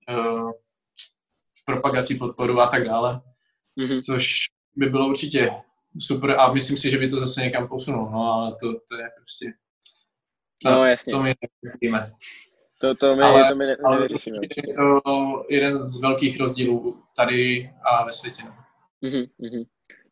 uh, propagaci podporu a tak dále. Mm-hmm. Což by bylo určitě super a myslím si, že by to zase někam posunulo, no ale to, to je prostě... To, no, jasně. To my. To, to my, ale, to my ne, ale nevyřešíme. Je to jeden z velkých rozdílů tady a ve světě. Mm-hmm, mm-hmm.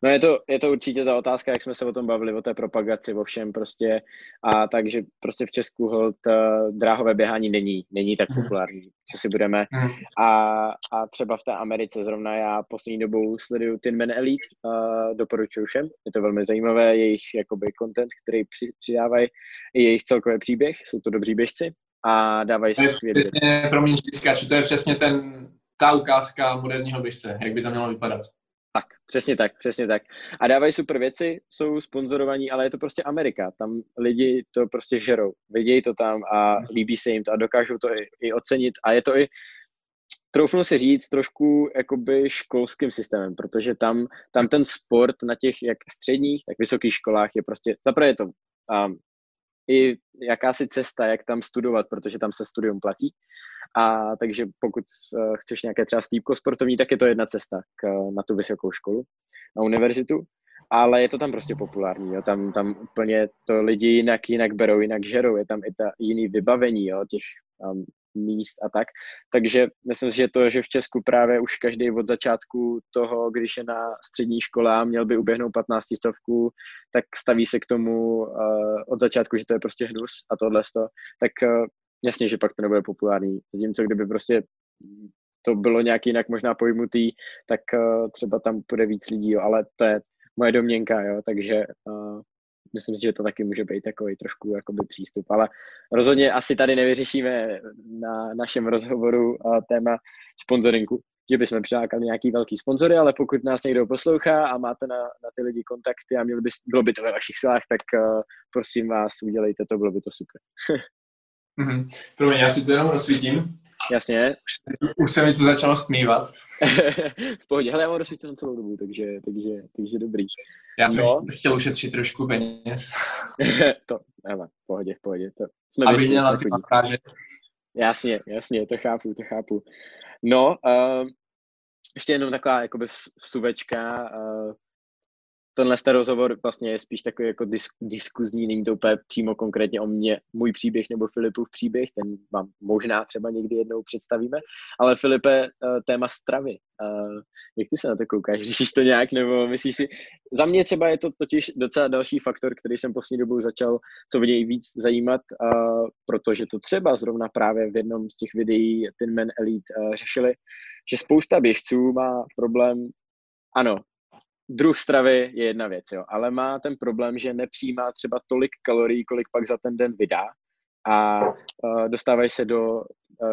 No je to, je to určitě ta otázka, jak jsme se o tom bavili, o té propagaci, o všem prostě. A takže prostě v Česku hold uh, dráhové běhání není, není tak mhm. populární, co si budeme. Mhm. A, a třeba v té Americe zrovna já poslední dobou sleduju Tin Man Elite, uh, doporučuji všem. Je to velmi zajímavé, jejich jakoby content, který při, přidávají, jejich celkový příběh, jsou to dobří běžci a dávají si Přesně, promiň, skáču, to je přesně ten, ta ukázka moderního běžce, jak by to mělo vypadat. Tak, přesně tak, přesně tak. A dávají super věci, jsou sponzorovaní, ale je to prostě Amerika. Tam lidi to prostě žerou. Vidějí to tam a líbí se jim to a dokážou to i, i ocenit. A je to i, troufnu si říct, trošku jakoby školským systémem, protože tam, tam ten sport na těch jak středních, tak vysokých školách je prostě, zaprvé je to um, i jakási cesta, jak tam studovat, protože tam se studium platí. A takže pokud uh, chceš nějaké třeba stýpko sportovní, tak je to jedna cesta k, na tu vysokou školu, na univerzitu. Ale je to tam prostě populární, jo. Tam, tam úplně to lidi jinak, jinak berou, jinak žerou, je tam i ta jiný vybavení, jo, těch um, míst a tak. Takže myslím si, že to, že v Česku právě už každý od začátku toho, když je na střední škole a měl by uběhnout 15 stovku, tak staví se k tomu uh, od začátku, že to je prostě hnus a tohle to, tak uh, jasně, že pak to nebude populární. Zatímco kdyby prostě to bylo nějak jinak možná pojmutý, tak uh, třeba tam půjde víc lidí, jo, ale to je moje domněnka, jo, takže uh, myslím si, že to taky může být takový trošku jakoby přístup, ale rozhodně asi tady nevyřešíme na našem rozhovoru téma sponsoringu, že bychom přilákali nějaký velký sponzory, ale pokud nás někdo poslouchá a máte na, na ty lidi kontakty a měli by, bylo by to ve vašich silách, tak uh, prosím vás, udělejte to, bylo by to super. mm-hmm. Promiň, já si to jenom rozsvítím. Jasně. Už, už se mi to začalo stmívat. v pohodě, hele, já mám rozsvícenou celou dobu, takže, takže, takže dobrý. Já jsem no. chtěl ušetřit trošku peněz. to, hele, v pohodě, v pohodě. To jsme Aby měla ty Jasně, jasně, to chápu, to chápu. No, uh, ještě jenom taková jakoby vsuvečka. Uh, tenhle ten rozhovor vlastně je spíš takový jako disk, diskuzní, není to úplně přímo konkrétně o mě, můj příběh nebo Filipův příběh, ten vám možná třeba někdy jednou představíme, ale Filipe, eh, téma stravy, eh, jak ty se na to koukáš, řešíš to nějak, nebo myslíš si, za mě třeba je to totiž docela další faktor, který jsem poslední dobou začal co vidějí víc zajímat, protože to třeba zrovna právě v jednom z těch videí Tin Man Elite eh, řešili, že spousta běžců má problém ano, druh stravy je jedna věc, jo, ale má ten problém, že nepřijímá třeba tolik kalorií, kolik pak za ten den vydá. A uh, dostávají se do uh,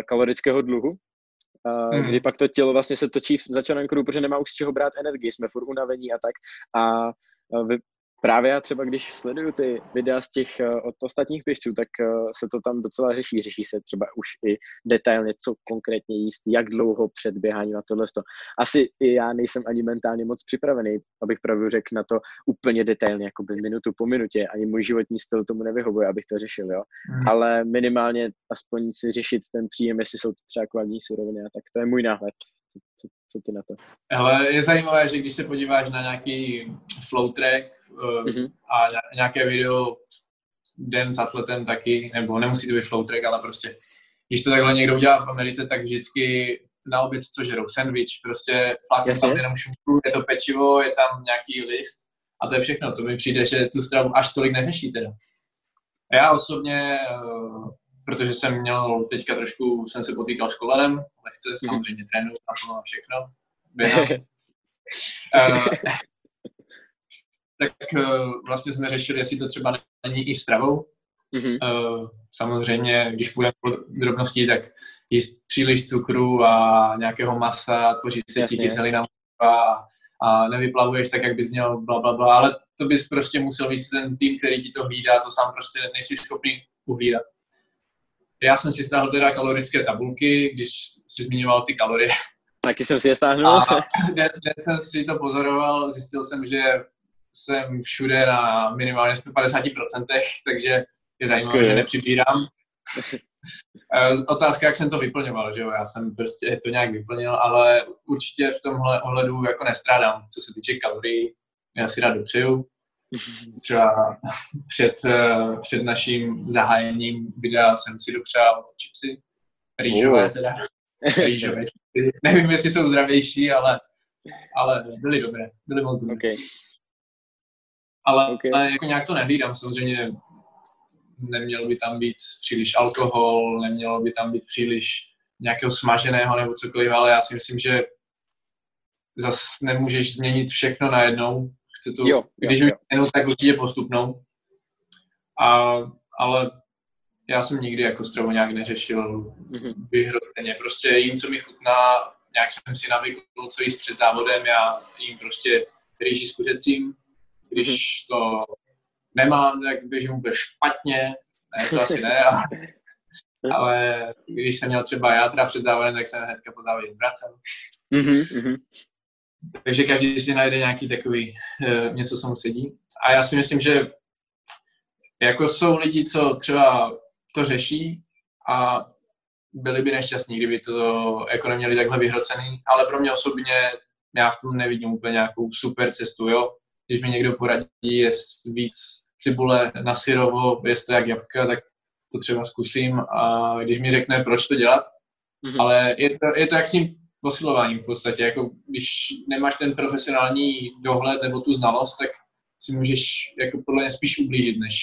kalorického dluhu, uh, mm. kdy pak to tělo vlastně se točí v začátku kruhu, protože nemá už z čeho brát energii, jsme furt unavení a tak. A uh, vy, právě já třeba, když sleduju ty videa z těch uh, od ostatních běžců, tak uh, se to tam docela řeší. Řeší se třeba už i detailně, co konkrétně jíst, jak dlouho před běháním a tohle. Asi i já nejsem ani mentálně moc připravený, abych pravdu řekl na to úplně detailně, jako by minutu po minutě. Ani můj životní styl tomu nevyhovuje, abych to řešil, jo. Mm. Ale minimálně aspoň si řešit ten příjem, jestli jsou to třeba kvalitní suroviny a tak. To je můj náhled. Co, co ty na to? Ale je zajímavé, že když se podíváš na nějaký flow track, mm-hmm. a nějaké video den s atletem taky, nebo nemusí to být flow track, ale prostě, když to takhle někdo udělá v Americe, tak vždycky na oběd co žerou, sandwich, prostě fláknu tam jenom šunku, je to pečivo, je tam nějaký list a to je všechno. To mi přijde, že tu stravu až tolik neřeší teda. A já osobně, eh, protože jsem měl teďka trošku, jsem se potýkal s kolenem, lehce, mm-hmm. samozřejmě trénuju na to všechno, běhám. Eh, tak uh, vlastně jsme řešili, jestli to třeba není i stravou. Mm-hmm. Uh, samozřejmě, když půjdeme po drobností, tak jíst příliš cukru a nějakého masa, tvoří se ti kyselina a, a nevyplavuješ tak, jak bys měl, bla, bla, bla, ale to bys prostě musel mít ten tým, který ti to hlídá, to sám prostě nejsi schopný uhlídat. Já jsem si stáhl teda kalorické tabulky, když si zmiňoval ty kalorie. Taky jsem si je stáhnul. A den, den jsem si to pozoroval, zjistil jsem, že jsem všude na minimálně 150%, takže je zajímavé, že nepřibírám. Otázka, jak jsem to vyplňoval, že jo, já jsem prostě to nějak vyplnil, ale určitě v tomhle ohledu jako nestrádám, co se týče kalorií, já si rád dopřeju. Třeba před, eh, před naším zahájením videa jsem si dopřál čipsy, rýžové teda, rýžové čipsy. Nevím, jestli jsou zdravější, ale, ale byly dobré, byly moc dobré. Okay ale, okay. ale jako nějak to nehlídám. Samozřejmě nemělo by tam být příliš alkohol, nemělo by tam být příliš nějakého smaženého nebo cokoliv, ale já si myslím, že zase nemůžeš změnit všechno najednou. Chce to, jo, jo, když jo. už jenom, tak určitě postupnou. A, ale já jsem nikdy jako stravu nějak neřešil mm-hmm. vyhroceně. Prostě jím, co mi chutná, nějak jsem si navykl, co jíst před závodem, já jim prostě rýži s kuřecím, když mm-hmm. to nemám, tak běžím úplně špatně, ne, to asi ne, ale, ale když jsem měl třeba játra před závodem, tak jsem hnedka po závodě vracel. Mm-hmm. Takže každý si najde nějaký takový uh, něco, co mu sedí. A já si myslím, že jako jsou lidi, co třeba to řeší a byli by nešťastní, kdyby to jako neměli takhle vyhrocený, ale pro mě osobně já v tom nevidím úplně nějakou super cestu, jo. Když mi někdo poradí jest víc cibule na syrovo, jest to jak jabka, tak to třeba zkusím a když mi řekne, proč to dělat, mm-hmm. ale je to, je to jak s tím posilováním v podstatě, jako když nemáš ten profesionální dohled nebo tu znalost, tak si můžeš jako podle mě spíš ublížit, než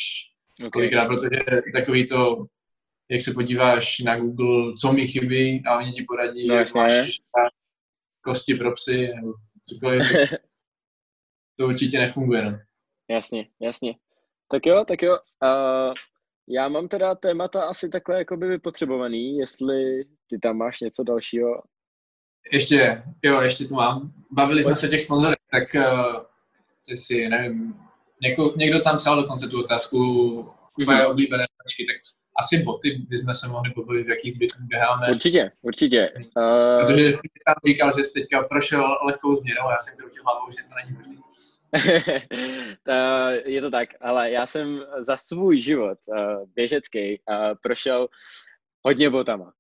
okay. kolikrát, protože takový to, jak se podíváš na Google, co mi chybí a oni ti poradí, no, že máš kosti pro psy nebo cokoliv, to určitě nefunguje. No. Jasně, jasně. Tak jo, tak jo. Uh, já mám teda témata asi takhle jakoby vypotřebovaný, jestli ty tam máš něco dalšího. Ještě, jo, ještě tu mám. Bavili Pojď. jsme se těch sponzorů, tak uh, ty si, nevím, něko, někdo tam psal dokonce tu otázku, tvoje mm-hmm. oblíbené značky, tak asi boty bychom se mohli pobavit, v jakých běháme. Určitě, určitě. Uh... Protože jsi sám říkal, že jsi teďka prošel lehkou změnou, já jsem kroutil hlavou, že to není možné. je to tak, ale já jsem za svůj život uh, běžecký uh, prošel hodně botama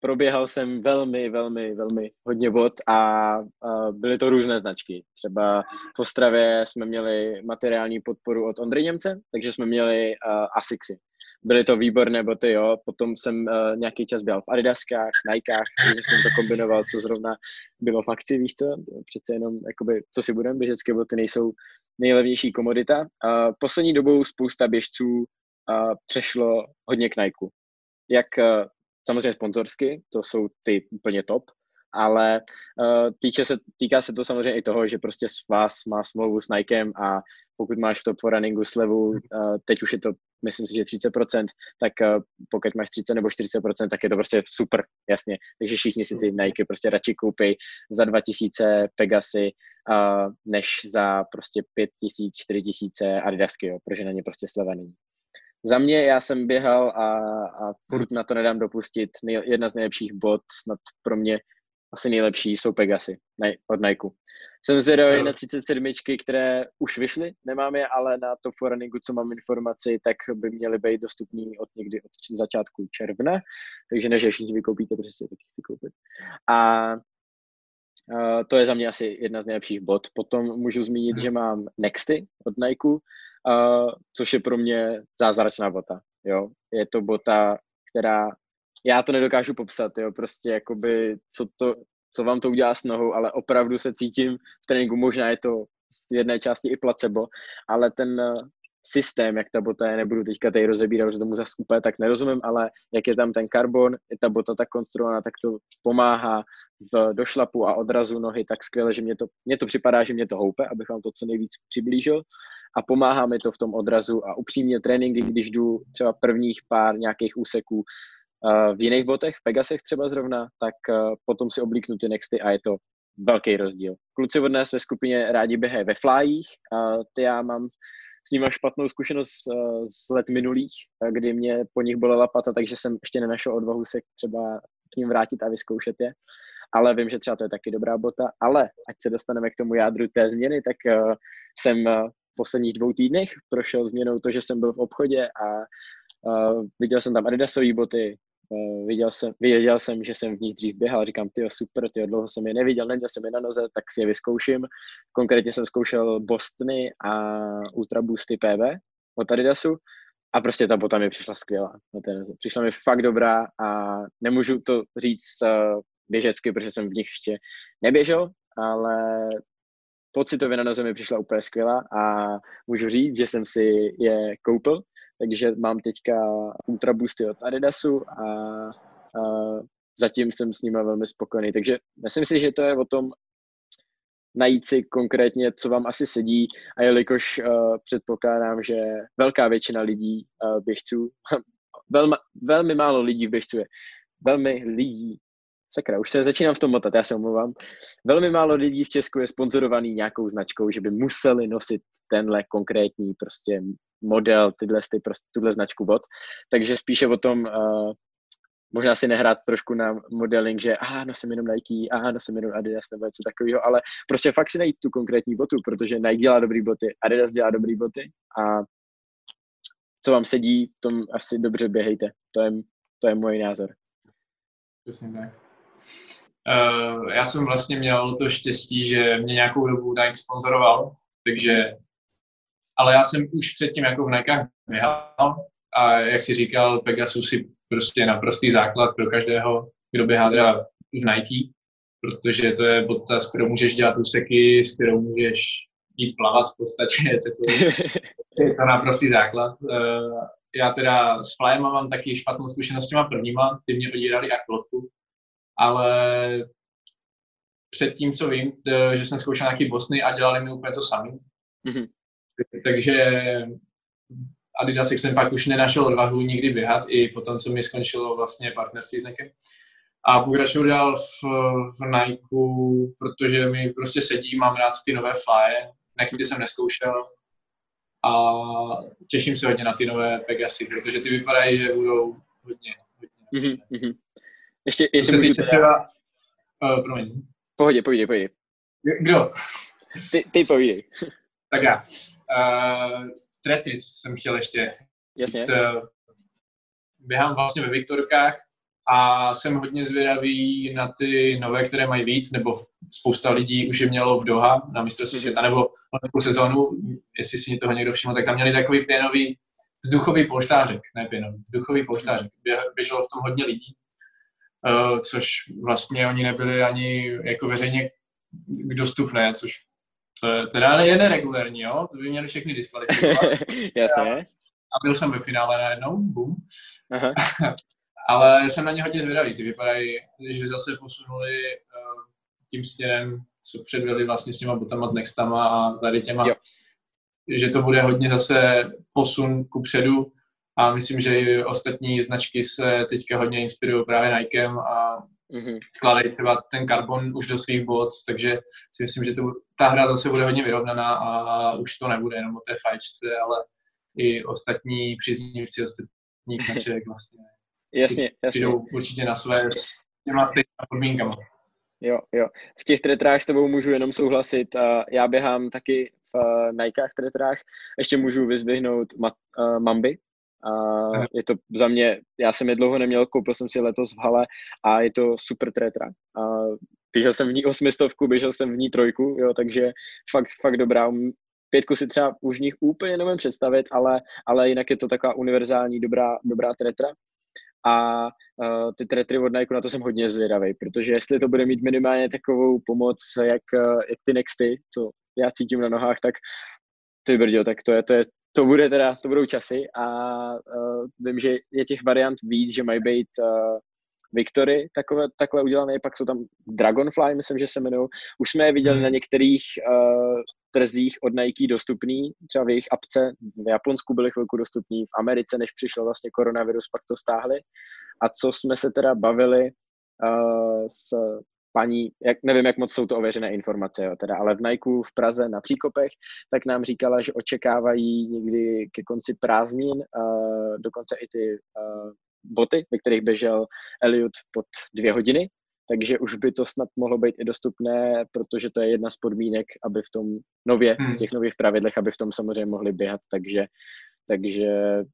proběhal jsem velmi, velmi, velmi hodně vod a, byly to různé značky. Třeba v Ostravě jsme měli materiální podporu od Ondry Němce, takže jsme měli Asixy. Byly to výborné boty, jo. Potom jsem uh, nějaký čas byl v Adidaskách, Nikách, takže jsem to kombinoval, co zrovna bylo v akci, víš co? Přece jenom, jakoby, co si budeme, běžecké boty nejsou nejlevnější komodita. Uh, poslední dobou spousta běžců uh, přešlo hodně k Nike. Jak uh, samozřejmě sponzorsky, to jsou ty úplně top, ale uh, týče se, týká se to samozřejmě i toho, že prostě s vás má smlouvu s Nikem a pokud máš v top for runningu slevu, uh, teď už je to, myslím si, že 30%, tak uh, pokud máš 30 nebo 40%, tak je to prostě super, jasně. Takže všichni si ty Nike prostě radši koupí za 2000 Pegasy, uh, než za prostě 5000, 4000 Adidasky, jo, protože na ně prostě sleva není. Za mě, já jsem běhal a, a furt na to nedám dopustit. Jedna z nejlepších bot, snad pro mě asi nejlepší, jsou Pegasy od Nike. Jsem zvědavý na 37, které už vyšly, nemám je, ale na to foruningu, co mám informaci, tak by měly být dostupný od někdy od začátku června, takže než je všichni vykoupíte, protože si je taky chci koupit. A Uh, to je za mě asi jedna z nejlepších bot. Potom můžu zmínit, hmm. že mám Nexty od Nike, uh, což je pro mě zázračná bota. Jo? Je to bota, která, já to nedokážu popsat, jo? prostě jakoby, co, to, co vám to udělá s nohou, ale opravdu se cítím v tréninku, možná je to z jedné části i placebo, ale ten uh, systém, jak ta bota je, nebudu teďka tady rozebírat, že tomu zase úplně tak nerozumím, ale jak je tam ten karbon, je ta bota tak konstruovaná, tak to pomáhá v došlapu a odrazu nohy tak skvěle, že mě to, mě to připadá, že mě to houpe, abych vám to co nejvíc přiblížil a pomáhá mi to v tom odrazu a upřímně tréninky, když jdu třeba prvních pár nějakých úseků v jiných botech, v Pegasech třeba zrovna, tak potom si oblíknu ty nexty a je to velký rozdíl. Kluci od nás ve skupině rádi běhají ve flyích, uh, ty já mám s nimi špatnou zkušenost z let minulých, kdy mě po nich bolela pata, takže jsem ještě nenašel odvahu se třeba k ním vrátit a vyzkoušet je. Ale vím, že třeba to je taky dobrá bota. Ale ať se dostaneme k tomu jádru té změny, tak jsem uh, posledních dvou týdnech prošel změnou to, že jsem byl v obchodě a viděl jsem tam adidasové boty, viděl, jsem, viděl jsem, že jsem v nich dřív běhal, říkám, ty super, ty dlouho jsem je neviděl, neměl jsem je na noze, tak si je vyzkouším. Konkrétně jsem zkoušel Bostony a Ultra Boosty PV od Adidasu a prostě ta bota mi přišla skvělá. Přišla mi fakt dobrá a nemůžu to říct uh, běžecky, protože jsem v nich ještě neběžel, ale pocitově na noze mi přišla úplně skvělá a můžu říct, že jsem si je koupil, takže mám teďka Ultra Boosty od Adidasu a, a zatím jsem s nimi velmi spokojený. Takže myslím si, že to je o tom najít si konkrétně, co vám asi sedí a jelikož uh, předpokládám, že velká většina lidí, uh, běžců, velmi, velmi málo lidí běžců je, velmi lidí sakra, už se začínám v tom motat, já se omlouvám. Velmi málo lidí v Česku je sponzorovaný nějakou značkou, že by museli nosit tenhle konkrétní prostě model, tyhle, ty, prostě, tuhle značku bot. Takže spíše o tom, uh, možná si nehrát trošku na modeling, že aha, nosím jenom Nike, aha, nosím jenom Adidas nebo něco takového, ale prostě fakt si najít tu konkrétní botu, protože Nike dělá dobrý boty, Adidas dělá dobrý boty a co vám sedí, tom asi dobře běhejte. To je, to je můj názor. Přesně tak. Uh, já jsem vlastně měl to štěstí, že mě nějakou dobu Nike sponzoroval, takže, ale já jsem už předtím jako v Nike běhal a jak si říkal, Pegasus je prostě naprostý základ pro každého, kdo běhá teda v Nike, protože to je bota, s kterou můžeš dělat úseky, s kterou můžeš jít plavat v podstatě, je to naprostý základ. Uh, já teda s Flyem mám taky špatnou zkušenost s těma prvníma, ty mě odírali achilovku, ale před tím, co vím, že jsem zkoušel nějaký Bosny a dělali mi úplně to samý. Mm-hmm. Takže Adidas jsem pak už nenašel odvahu nikdy běhat, i po tom, co mi skončilo vlastně partnerství s Nikem. A pokračuju dál v, v Nike, protože mi prostě sedí, mám rád ty nové flye. Nexty jsem neskoušel, a těším se hodně na ty nové Pegasy, protože ty vypadají, že budou hodně, hodně. Mm-hmm. Ještě, ještě můžu teda... třeba... Uh, promiň. Pohodě, povídej, povídej. Kdo? Ty, ty povídej. Tak já. Uh, Tretrit jsem chtěl ještě. Jasně. Uh, běhám vlastně ve Viktorkách a jsem hodně zvědavý na ty nové, které mají víc, nebo spousta lidí už je mělo v Doha na mistrovství světa, nebo loňskou sezónu, jestli si toho někdo všiml, tak tam měli takový pěnový vzduchový polštářek, ne pěnový, vzduchový polštářek. Běželo v tom hodně lidí, což vlastně oni nebyli ani jako veřejně dostupné, což to je, teda je neregulérní, jo? To by měli všechny diskvalifikovat. Jasně. A byl jsem ve finále najednou, bum. Aha. Ale jsem na ně hodně zvědavý. Ty vypadají, že zase posunuli uh, tím směrem, co předvedli vlastně s těma botama, s Nextama a tady těma, jo. že to bude hodně zase posun ku předu a myslím, že i ostatní značky se teďka hodně inspirují právě Nikem a mm-hmm. vkládají třeba ten karbon už do svých bot, takže si myslím, že to, ta hra zase bude hodně vyrovnaná a už to nebude jenom o té fajčce, ale i ostatní příznivci ostatních značek vlastně Jasně, jasně. Přijdou určitě na své s těma stejnými podmínkama. Jo, jo. V těch tretrách s tebou můžu jenom souhlasit. Já běhám taky v eh, Nikech tretrách. Ještě můžu vyzvihnout uh, Mamby. A je to za mě, já jsem je dlouho neměl, koupil jsem si letos v hale a je to super tretra. A běžel jsem v ní osmistovku, běžel jsem v ní trojku, jo, takže fakt, fakt dobrá. Pětku si třeba už v nich úplně nemůžu představit, ale, ale jinak je to taková univerzální dobrá, dobrá tretra a uh, ty tretry od Nike, na to jsem hodně zvědavý, protože jestli to bude mít minimálně takovou pomoc, jak, uh, jak ty nexty, co já cítím na nohách, tak ty brďo, tak to je, to je, to bude teda, to budou časy a uh, vím, že je těch variant víc, že mají být uh, Victory takové, takhle udělané, pak jsou tam Dragonfly, myslím, že se jmenují. Už jsme je viděli hmm. na některých uh, trzích od Nike dostupný, třeba v jejich apce, v Japonsku byly chvilku dostupný, v Americe, než přišel vlastně koronavirus, pak to stáhli. A co jsme se teda bavili uh, s paní, jak, nevím, jak moc jsou to ověřené informace, jo, teda, ale v Nike v Praze na Příkopech, tak nám říkala, že očekávají někdy ke konci prázdnin, uh, dokonce i ty uh, boty, ve kterých běžel Elliot pod dvě hodiny, takže už by to snad mohlo být i dostupné, protože to je jedna z podmínek, aby v tom nově, hmm. v těch nových pravidlech, aby v tom samozřejmě mohli běhat, takže takže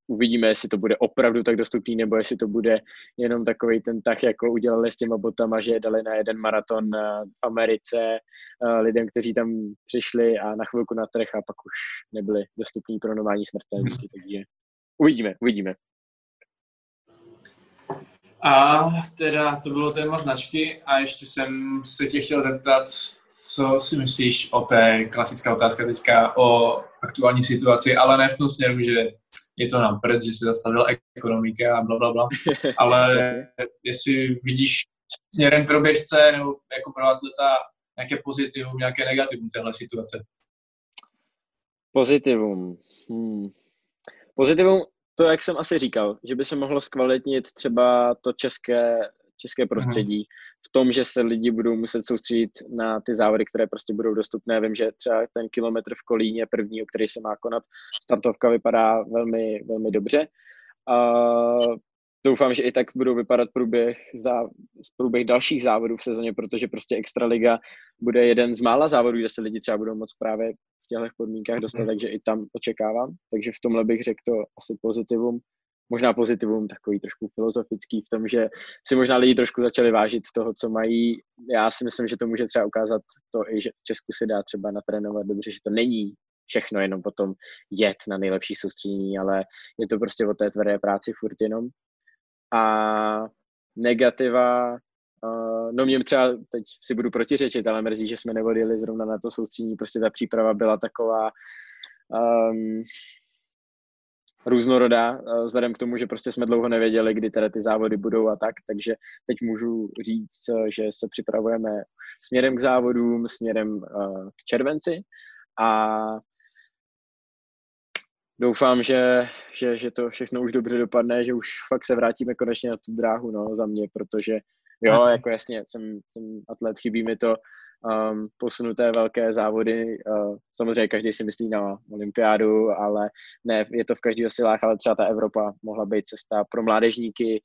uvidíme, jestli to bude opravdu tak dostupný, nebo jestli to bude jenom takový ten tah, jako udělali s těma botama, že je dali na jeden maraton eh, v Americe eh, lidem, kteří tam přišli a na chvilku na trh a pak už nebyli dostupní pro normální smrtelníky, takže uvidíme, uvidíme. A teda to bylo téma značky a ještě jsem se tě chtěl zeptat, co si myslíš o té klasická otázka teďka o aktuální situaci, ale ne v tom směru, že je to nám prd, že se zastavila ekonomika a bla, bla, bla. ale jestli vidíš směrem pro běžce nebo jako pro atleta nějaké pozitivum, nějaké negativum téhle situace? Pozitivum. Hmm. Pozitivum to, jak jsem asi říkal, že by se mohlo zkvalitnit třeba to české, české mhm. prostředí, v tom, že se lidi budou muset soustředit na ty závody, které prostě budou dostupné. Vím, že třeba ten kilometr v Kolíně první, o který se má konat, startovka vypadá velmi, velmi dobře. Uh, doufám, že i tak budou vypadat průběh, za, průběh dalších závodů v sezóně, protože prostě Extraliga bude jeden z mála závodů, kde se lidi třeba budou moc právě v těchto podmínkách dostat, mm. takže i tam očekávám. Takže v tomhle bych řekl to asi pozitivum. Možná pozitivum takový trošku filozofický v tom, že si možná lidi trošku začali vážit toho, co mají. Já si myslím, že to může třeba ukázat to i, že v Česku se dá třeba natrénovat dobře, že to není všechno jenom potom jet na nejlepší soustředění, ale je to prostě o té tvrdé práci furt jenom. A negativa, no mě třeba, teď si budu protiřečit, ale mrzí, že jsme nevodili zrovna na to soustředění, prostě ta příprava byla taková um, různorodá, uh, vzhledem k tomu, že prostě jsme dlouho nevěděli, kdy teda ty závody budou a tak, takže teď můžu říct, že se připravujeme směrem k závodům, směrem uh, k červenci a doufám, že, že, že to všechno už dobře dopadne, že už fakt se vrátíme konečně na tu dráhu, no, za mě, protože jo, jako jasně, jsem, jsem atlet, chybí mi to, um, posunuté velké závody, uh, samozřejmě každý si myslí na olympiádu, ale ne, je to v každých silách, ale třeba ta Evropa mohla být cesta pro mládežníky,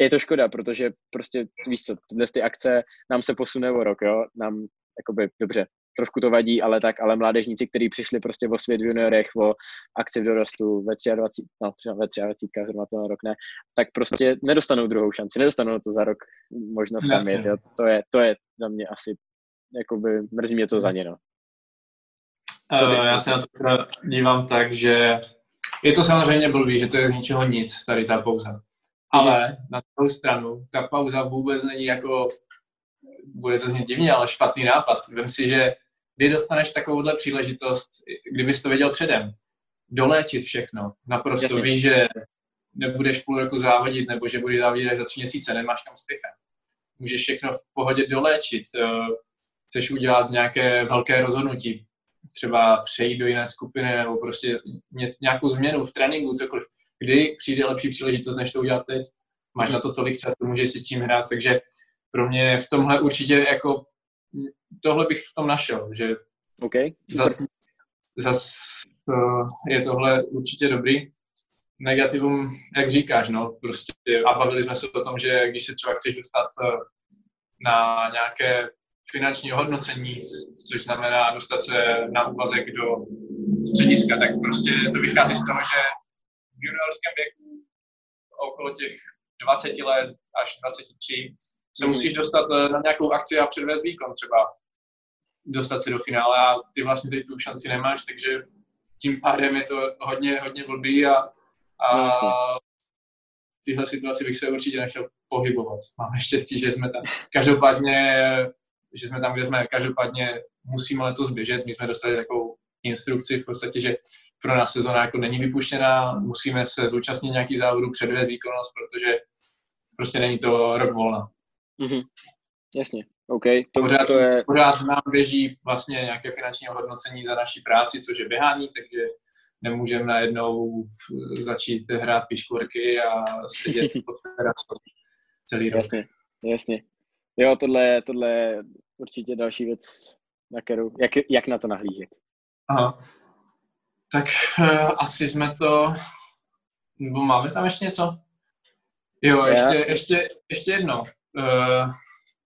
je to škoda, protože prostě víš co, tyhle ty akce nám se posune o rok, jo, nám jakoby dobře, trošku to vadí, ale tak, ale mládežníci, kteří přišli prostě o svět v juniorech, o akci v dorostu ve 23, no třeba ve 23, zrovna ten rok ne, tak prostě nedostanou druhou šanci, nedostanou to za rok možnost tam jít, jo. To je, to je za mě asi, jakoby, mrzí mě to za ně, no. Uh, já se na to dívám tak, že je to samozřejmě blbý, že to je z ničeho nic, tady ta pauza. Ale na druhou stranu, ta pauza vůbec není jako, bude to znít divně, ale špatný nápad. Vem si, že kdy dostaneš takovouhle příležitost, kdybys to věděl předem, doléčit všechno. Naprosto Jasně. víš, že nebudeš půl roku závodit, nebo že budeš závodit až za tři měsíce, nemáš kam spěchat. Můžeš všechno v pohodě doléčit. Eh, chceš udělat nějaké velké rozhodnutí, třeba přejít do jiné skupiny, nebo prostě nějakou změnu v tréninku, cokoliv. Kdy přijde lepší příležitost, než to udělat teď? Máš na to tolik času, můžeš si tím hrát, takže pro mě v tomhle určitě jako tohle bych v tom našel, že okay. zas, zas uh, je tohle určitě dobrý. Negativum, jak říkáš, no, prostě a bavili jsme se o tom, že když se třeba chceš dostat uh, na nějaké finanční ohodnocení, což znamená dostat se na úvazek do střediska, tak prostě to vychází z toho, že v juniorském věku okolo těch 20 let až 23 se hmm. musíš dostat eh, na nějakou akci a předvést výkon třeba. Dostat se do finále a ty vlastně teď tu šanci nemáš, takže tím pádem je to hodně, hodně blbý a, a no, v téhle situaci bych se určitě nechtěl pohybovat. Máme štěstí, že jsme tam. Každopádně, že jsme tam, kde jsme, každopádně musíme letos běžet. My jsme dostali takovou instrukci v podstatě, že pro nás sezóna jako není vypuštěná, musíme se zúčastnit nějaký závodů, předvést výkonnost, protože prostě není to rok volna. Mm-hmm. Jasně, OK. To, pořád, to je... pořád nám běží vlastně nějaké finanční hodnocení za naší práci, což je běhání, takže nemůžeme najednou začít hrát piškvorky a sedět pod terasou celý rok. Jasně, jasně. Jo, tohle je, tohle je určitě další věc, na kterou, jak, jak na to nahlížet. Aha. Tak uh, asi jsme to, nebo máme tam ještě něco? Jo, ještě, ještě, ještě jedno uh,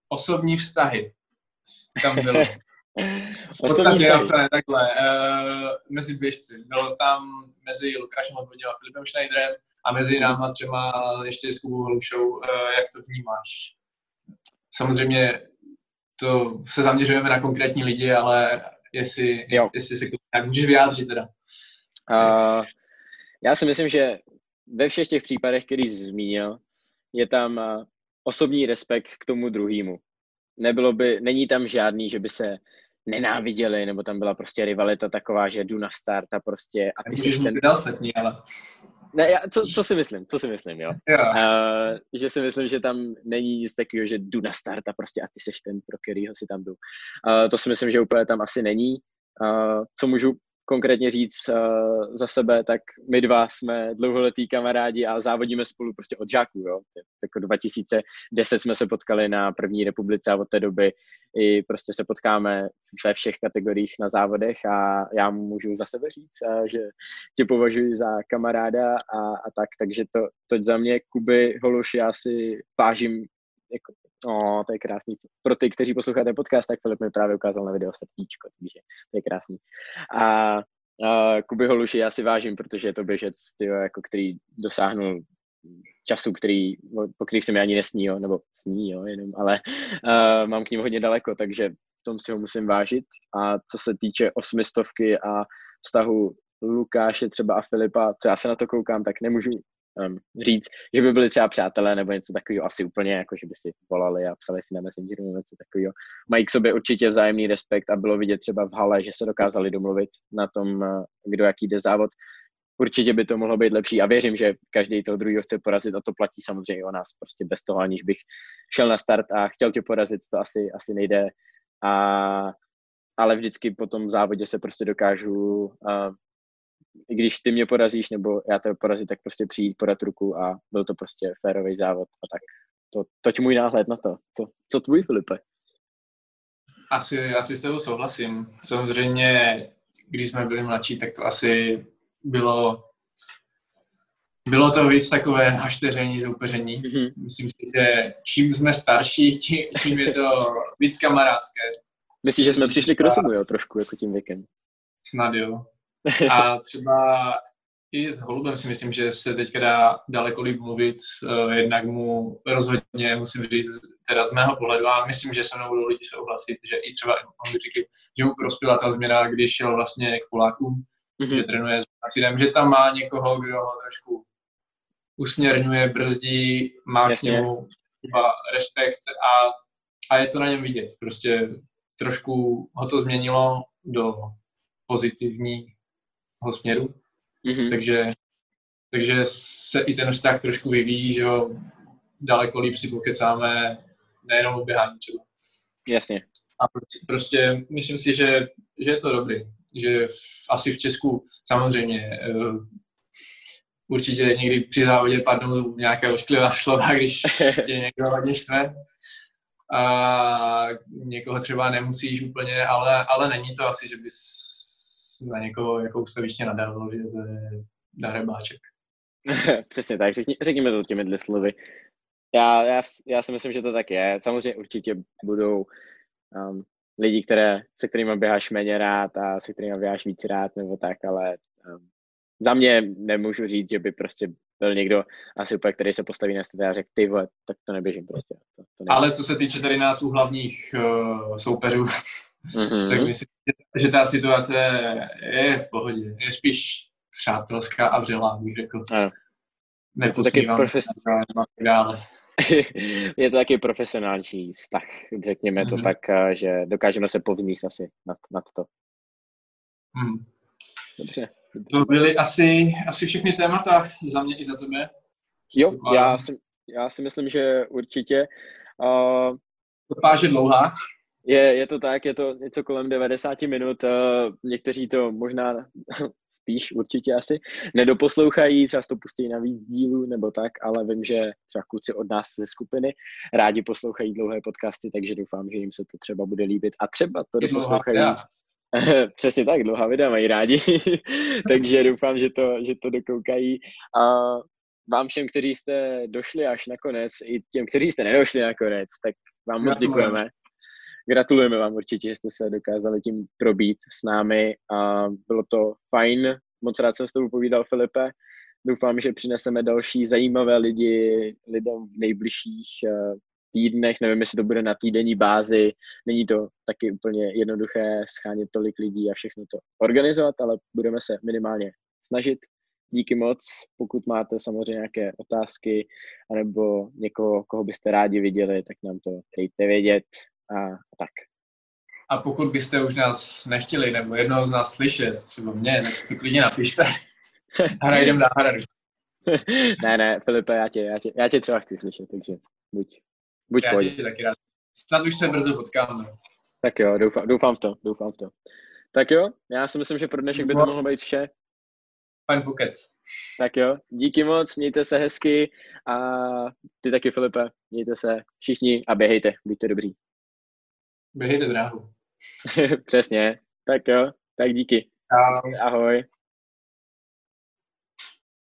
osobní vztahy. Tam bylo. V podstatě napsané takhle, uh, mezi běžci. Bylo tam mezi Lukášem Odvodil a Filipem Schneiderem a mezi náma třema ještě s Kubou Holušou. Uh, jak to vnímáš? Samozřejmě to se zaměřujeme na konkrétní lidi, ale jestli, jo. jestli se jak můžeš vyjádřit teda. Uh, já si myslím, že ve všech těch případech, který jsi zmínil, je tam osobní respekt k tomu druhému. Nebylo by, není tam žádný, že by se nenáviděli, nebo tam byla prostě rivalita taková, že jdu na start a prostě... A ty jsi ten... ostatní, ale... Ne, já, co, co si myslím, co si myslím, jo. jo. Uh, že si myslím, že tam není nic takového, že jdu na start a prostě a ty seš ten, pro kterýho si tam jdu. Uh, to si myslím, že úplně tam asi není. Uh, co můžu konkrétně říct uh, za sebe, tak my dva jsme dlouholetí kamarádi a závodíme spolu prostě od žáků, jo. Jako 2010 jsme se potkali na první republice a od té doby i prostě se potkáme ve všech kategoriích na závodech a já můžu za sebe říct, a že tě považuji za kamaráda a, a tak, takže to, to za mě Kuby Holuš já si vážím jako, no, to je krásný. Pro ty, kteří posloucháte podcast, tak Filip mi právě ukázal na video srdíčko, takže to je krásný. A a Kuby Holuši já si vážím, protože je to běžec, tyjo, jako který dosáhnul času, který, po kterých se mi ani nesní, jo, nebo sní, jo, jenom, ale uh, mám k ním hodně daleko, takže v tom si ho musím vážit. A co se týče osmistovky a vztahu Lukáše třeba a Filipa, co já se na to koukám, tak nemůžu um, říct, že by byli třeba přátelé nebo něco takového, asi úplně jako, že by si volali a psali si na Messengeru nebo něco takového. Mají k sobě určitě vzájemný respekt a bylo vidět třeba v hale, že se dokázali domluvit na tom, eh, kdo jaký jde závod. Určitě by to mohlo být lepší a věřím, že každý toho druhého chce porazit a to platí samozřejmě o nás. Prostě bez toho, aniž bych šel na start a chtěl tě porazit, to asi, asi nejde. A, ale vždycky po tom závodě se prostě dokážu uh, i když ty mě porazíš, nebo já tebe porazí, tak prostě přijít, podat ruku a byl to prostě férový závod a tak. To, toť můj náhled na to. to. Co tvůj, Filipe? Asi, asi s tebou souhlasím. Samozřejmě, když jsme byli mladší, tak to asi bylo bylo to víc takové hašteření, zoupeření. Mm-hmm. Myslím si, že čím jsme starší, tím, tím je to víc kamarádské. Myslíš, že jsme přišli k rozumu, jo, trošku, jako tím věkem? Snad jo. A třeba i s Holubem si myslím, že se teďka dá daleko líp mluvit, uh, jednak mu rozhodně musím říct, teda z mého pohledu, a myslím, že se mnou budou lidi souhlasit, že i třeba on říkal, že mu prospěla ta změna, když šel vlastně k Polákům, mm-hmm. že trénuje s Acidem, že tam má někoho, kdo ho trošku usměrňuje, brzdí, má Jasně. k němu respekt a, a je to na něm vidět. Prostě trošku ho to změnilo do pozitivní směru. Mm-hmm. Takže, takže se i ten vztah trošku vyvíjí, že jo, daleko líp si pokecáme, nejenom o běhání třeba. Jasně. A prostě myslím si, že, že je to dobrý. Že v, asi v Česku samozřejmě uh, určitě někdy při závodě padnou nějaké ošklivá slova, když tě někdo hodně štve. A někoho třeba nemusíš úplně, ale, ale není to asi, že bys na někoho jako ustavičně nadával, že to je darebáček. Přesně tak, řekni, řekněme to těmi slovy. Já, já, já si myslím, že to tak je. Samozřejmě určitě budou um, lidi, které, se kterými běháš méně rád a se kterými běháš víc rád nebo tak, ale um, za mě nemůžu říct, že by prostě byl někdo asi úplně, který se postaví na stůl a řekl, ty vole, tak to neběžím prostě. To, to Ale co se týče tady nás u hlavních uh, soupeřů, mm-hmm. tak myslím, že ta situace je v pohodě. Je spíš přátelská a vřelá, bych řekl. Ano. Dále. je to taky profesionální vztah, řekněme mm-hmm. to mhm. tak, že dokážeme se povzníst asi nad, nad to. Mm. Dobře. To byly asi, asi všechny témata za mě i za tebe. Jo, já si, já si myslím, že určitě. Uh, Páže dlouhá. Je, je to tak, je to něco kolem 90 minut, uh, někteří to možná spíš určitě asi nedoposlouchají, třeba to pustí na víc dílů nebo tak, ale vím, že třeba kluci od nás ze skupiny rádi poslouchají dlouhé podcasty, takže doufám, že jim se to třeba bude líbit a třeba to doposlouchají. Přesně tak, dlouhá videa mají rádi, takže doufám, že to, že to dokoukají. A vám všem, kteří jste došli až nakonec, i těm, kteří jste nedošli nakonec, tak vám moc děkujeme gratulujeme vám určitě, že jste se dokázali tím probít s námi a bylo to fajn. Moc rád jsem s tebou povídal, Filipe. Doufám, že přineseme další zajímavé lidi lidem v nejbližších eh, týdnech, nevím, jestli to bude na týdenní bázi, není to taky úplně jednoduché schánět tolik lidí a všechno to organizovat, ale budeme se minimálně snažit. Díky moc, pokud máte samozřejmě nějaké otázky, anebo někoho, koho byste rádi viděli, tak nám to dejte vědět a tak. A pokud byste už nás nechtěli, nebo jednoho z nás slyšet, třeba mě, tak to klidně napište a najdem náhradu. ne, ne, Filipe, já tě, já, tě, já tě třeba chci slyšet, takže buď, buď já tě taky rád. Snad už se brzo potkáme. Tak jo, doufám, doufám v to, doufám v to. Tak jo, já si myslím, že pro dnešek by to mohlo být vše. Pan Pukec. Tak jo, díky moc, mějte se hezky a ty taky, Filipe, mějte se všichni a běhejte, buďte dobří. Běhejte dráhu. Přesně, tak jo, tak díky. Ahoj. Ahoj.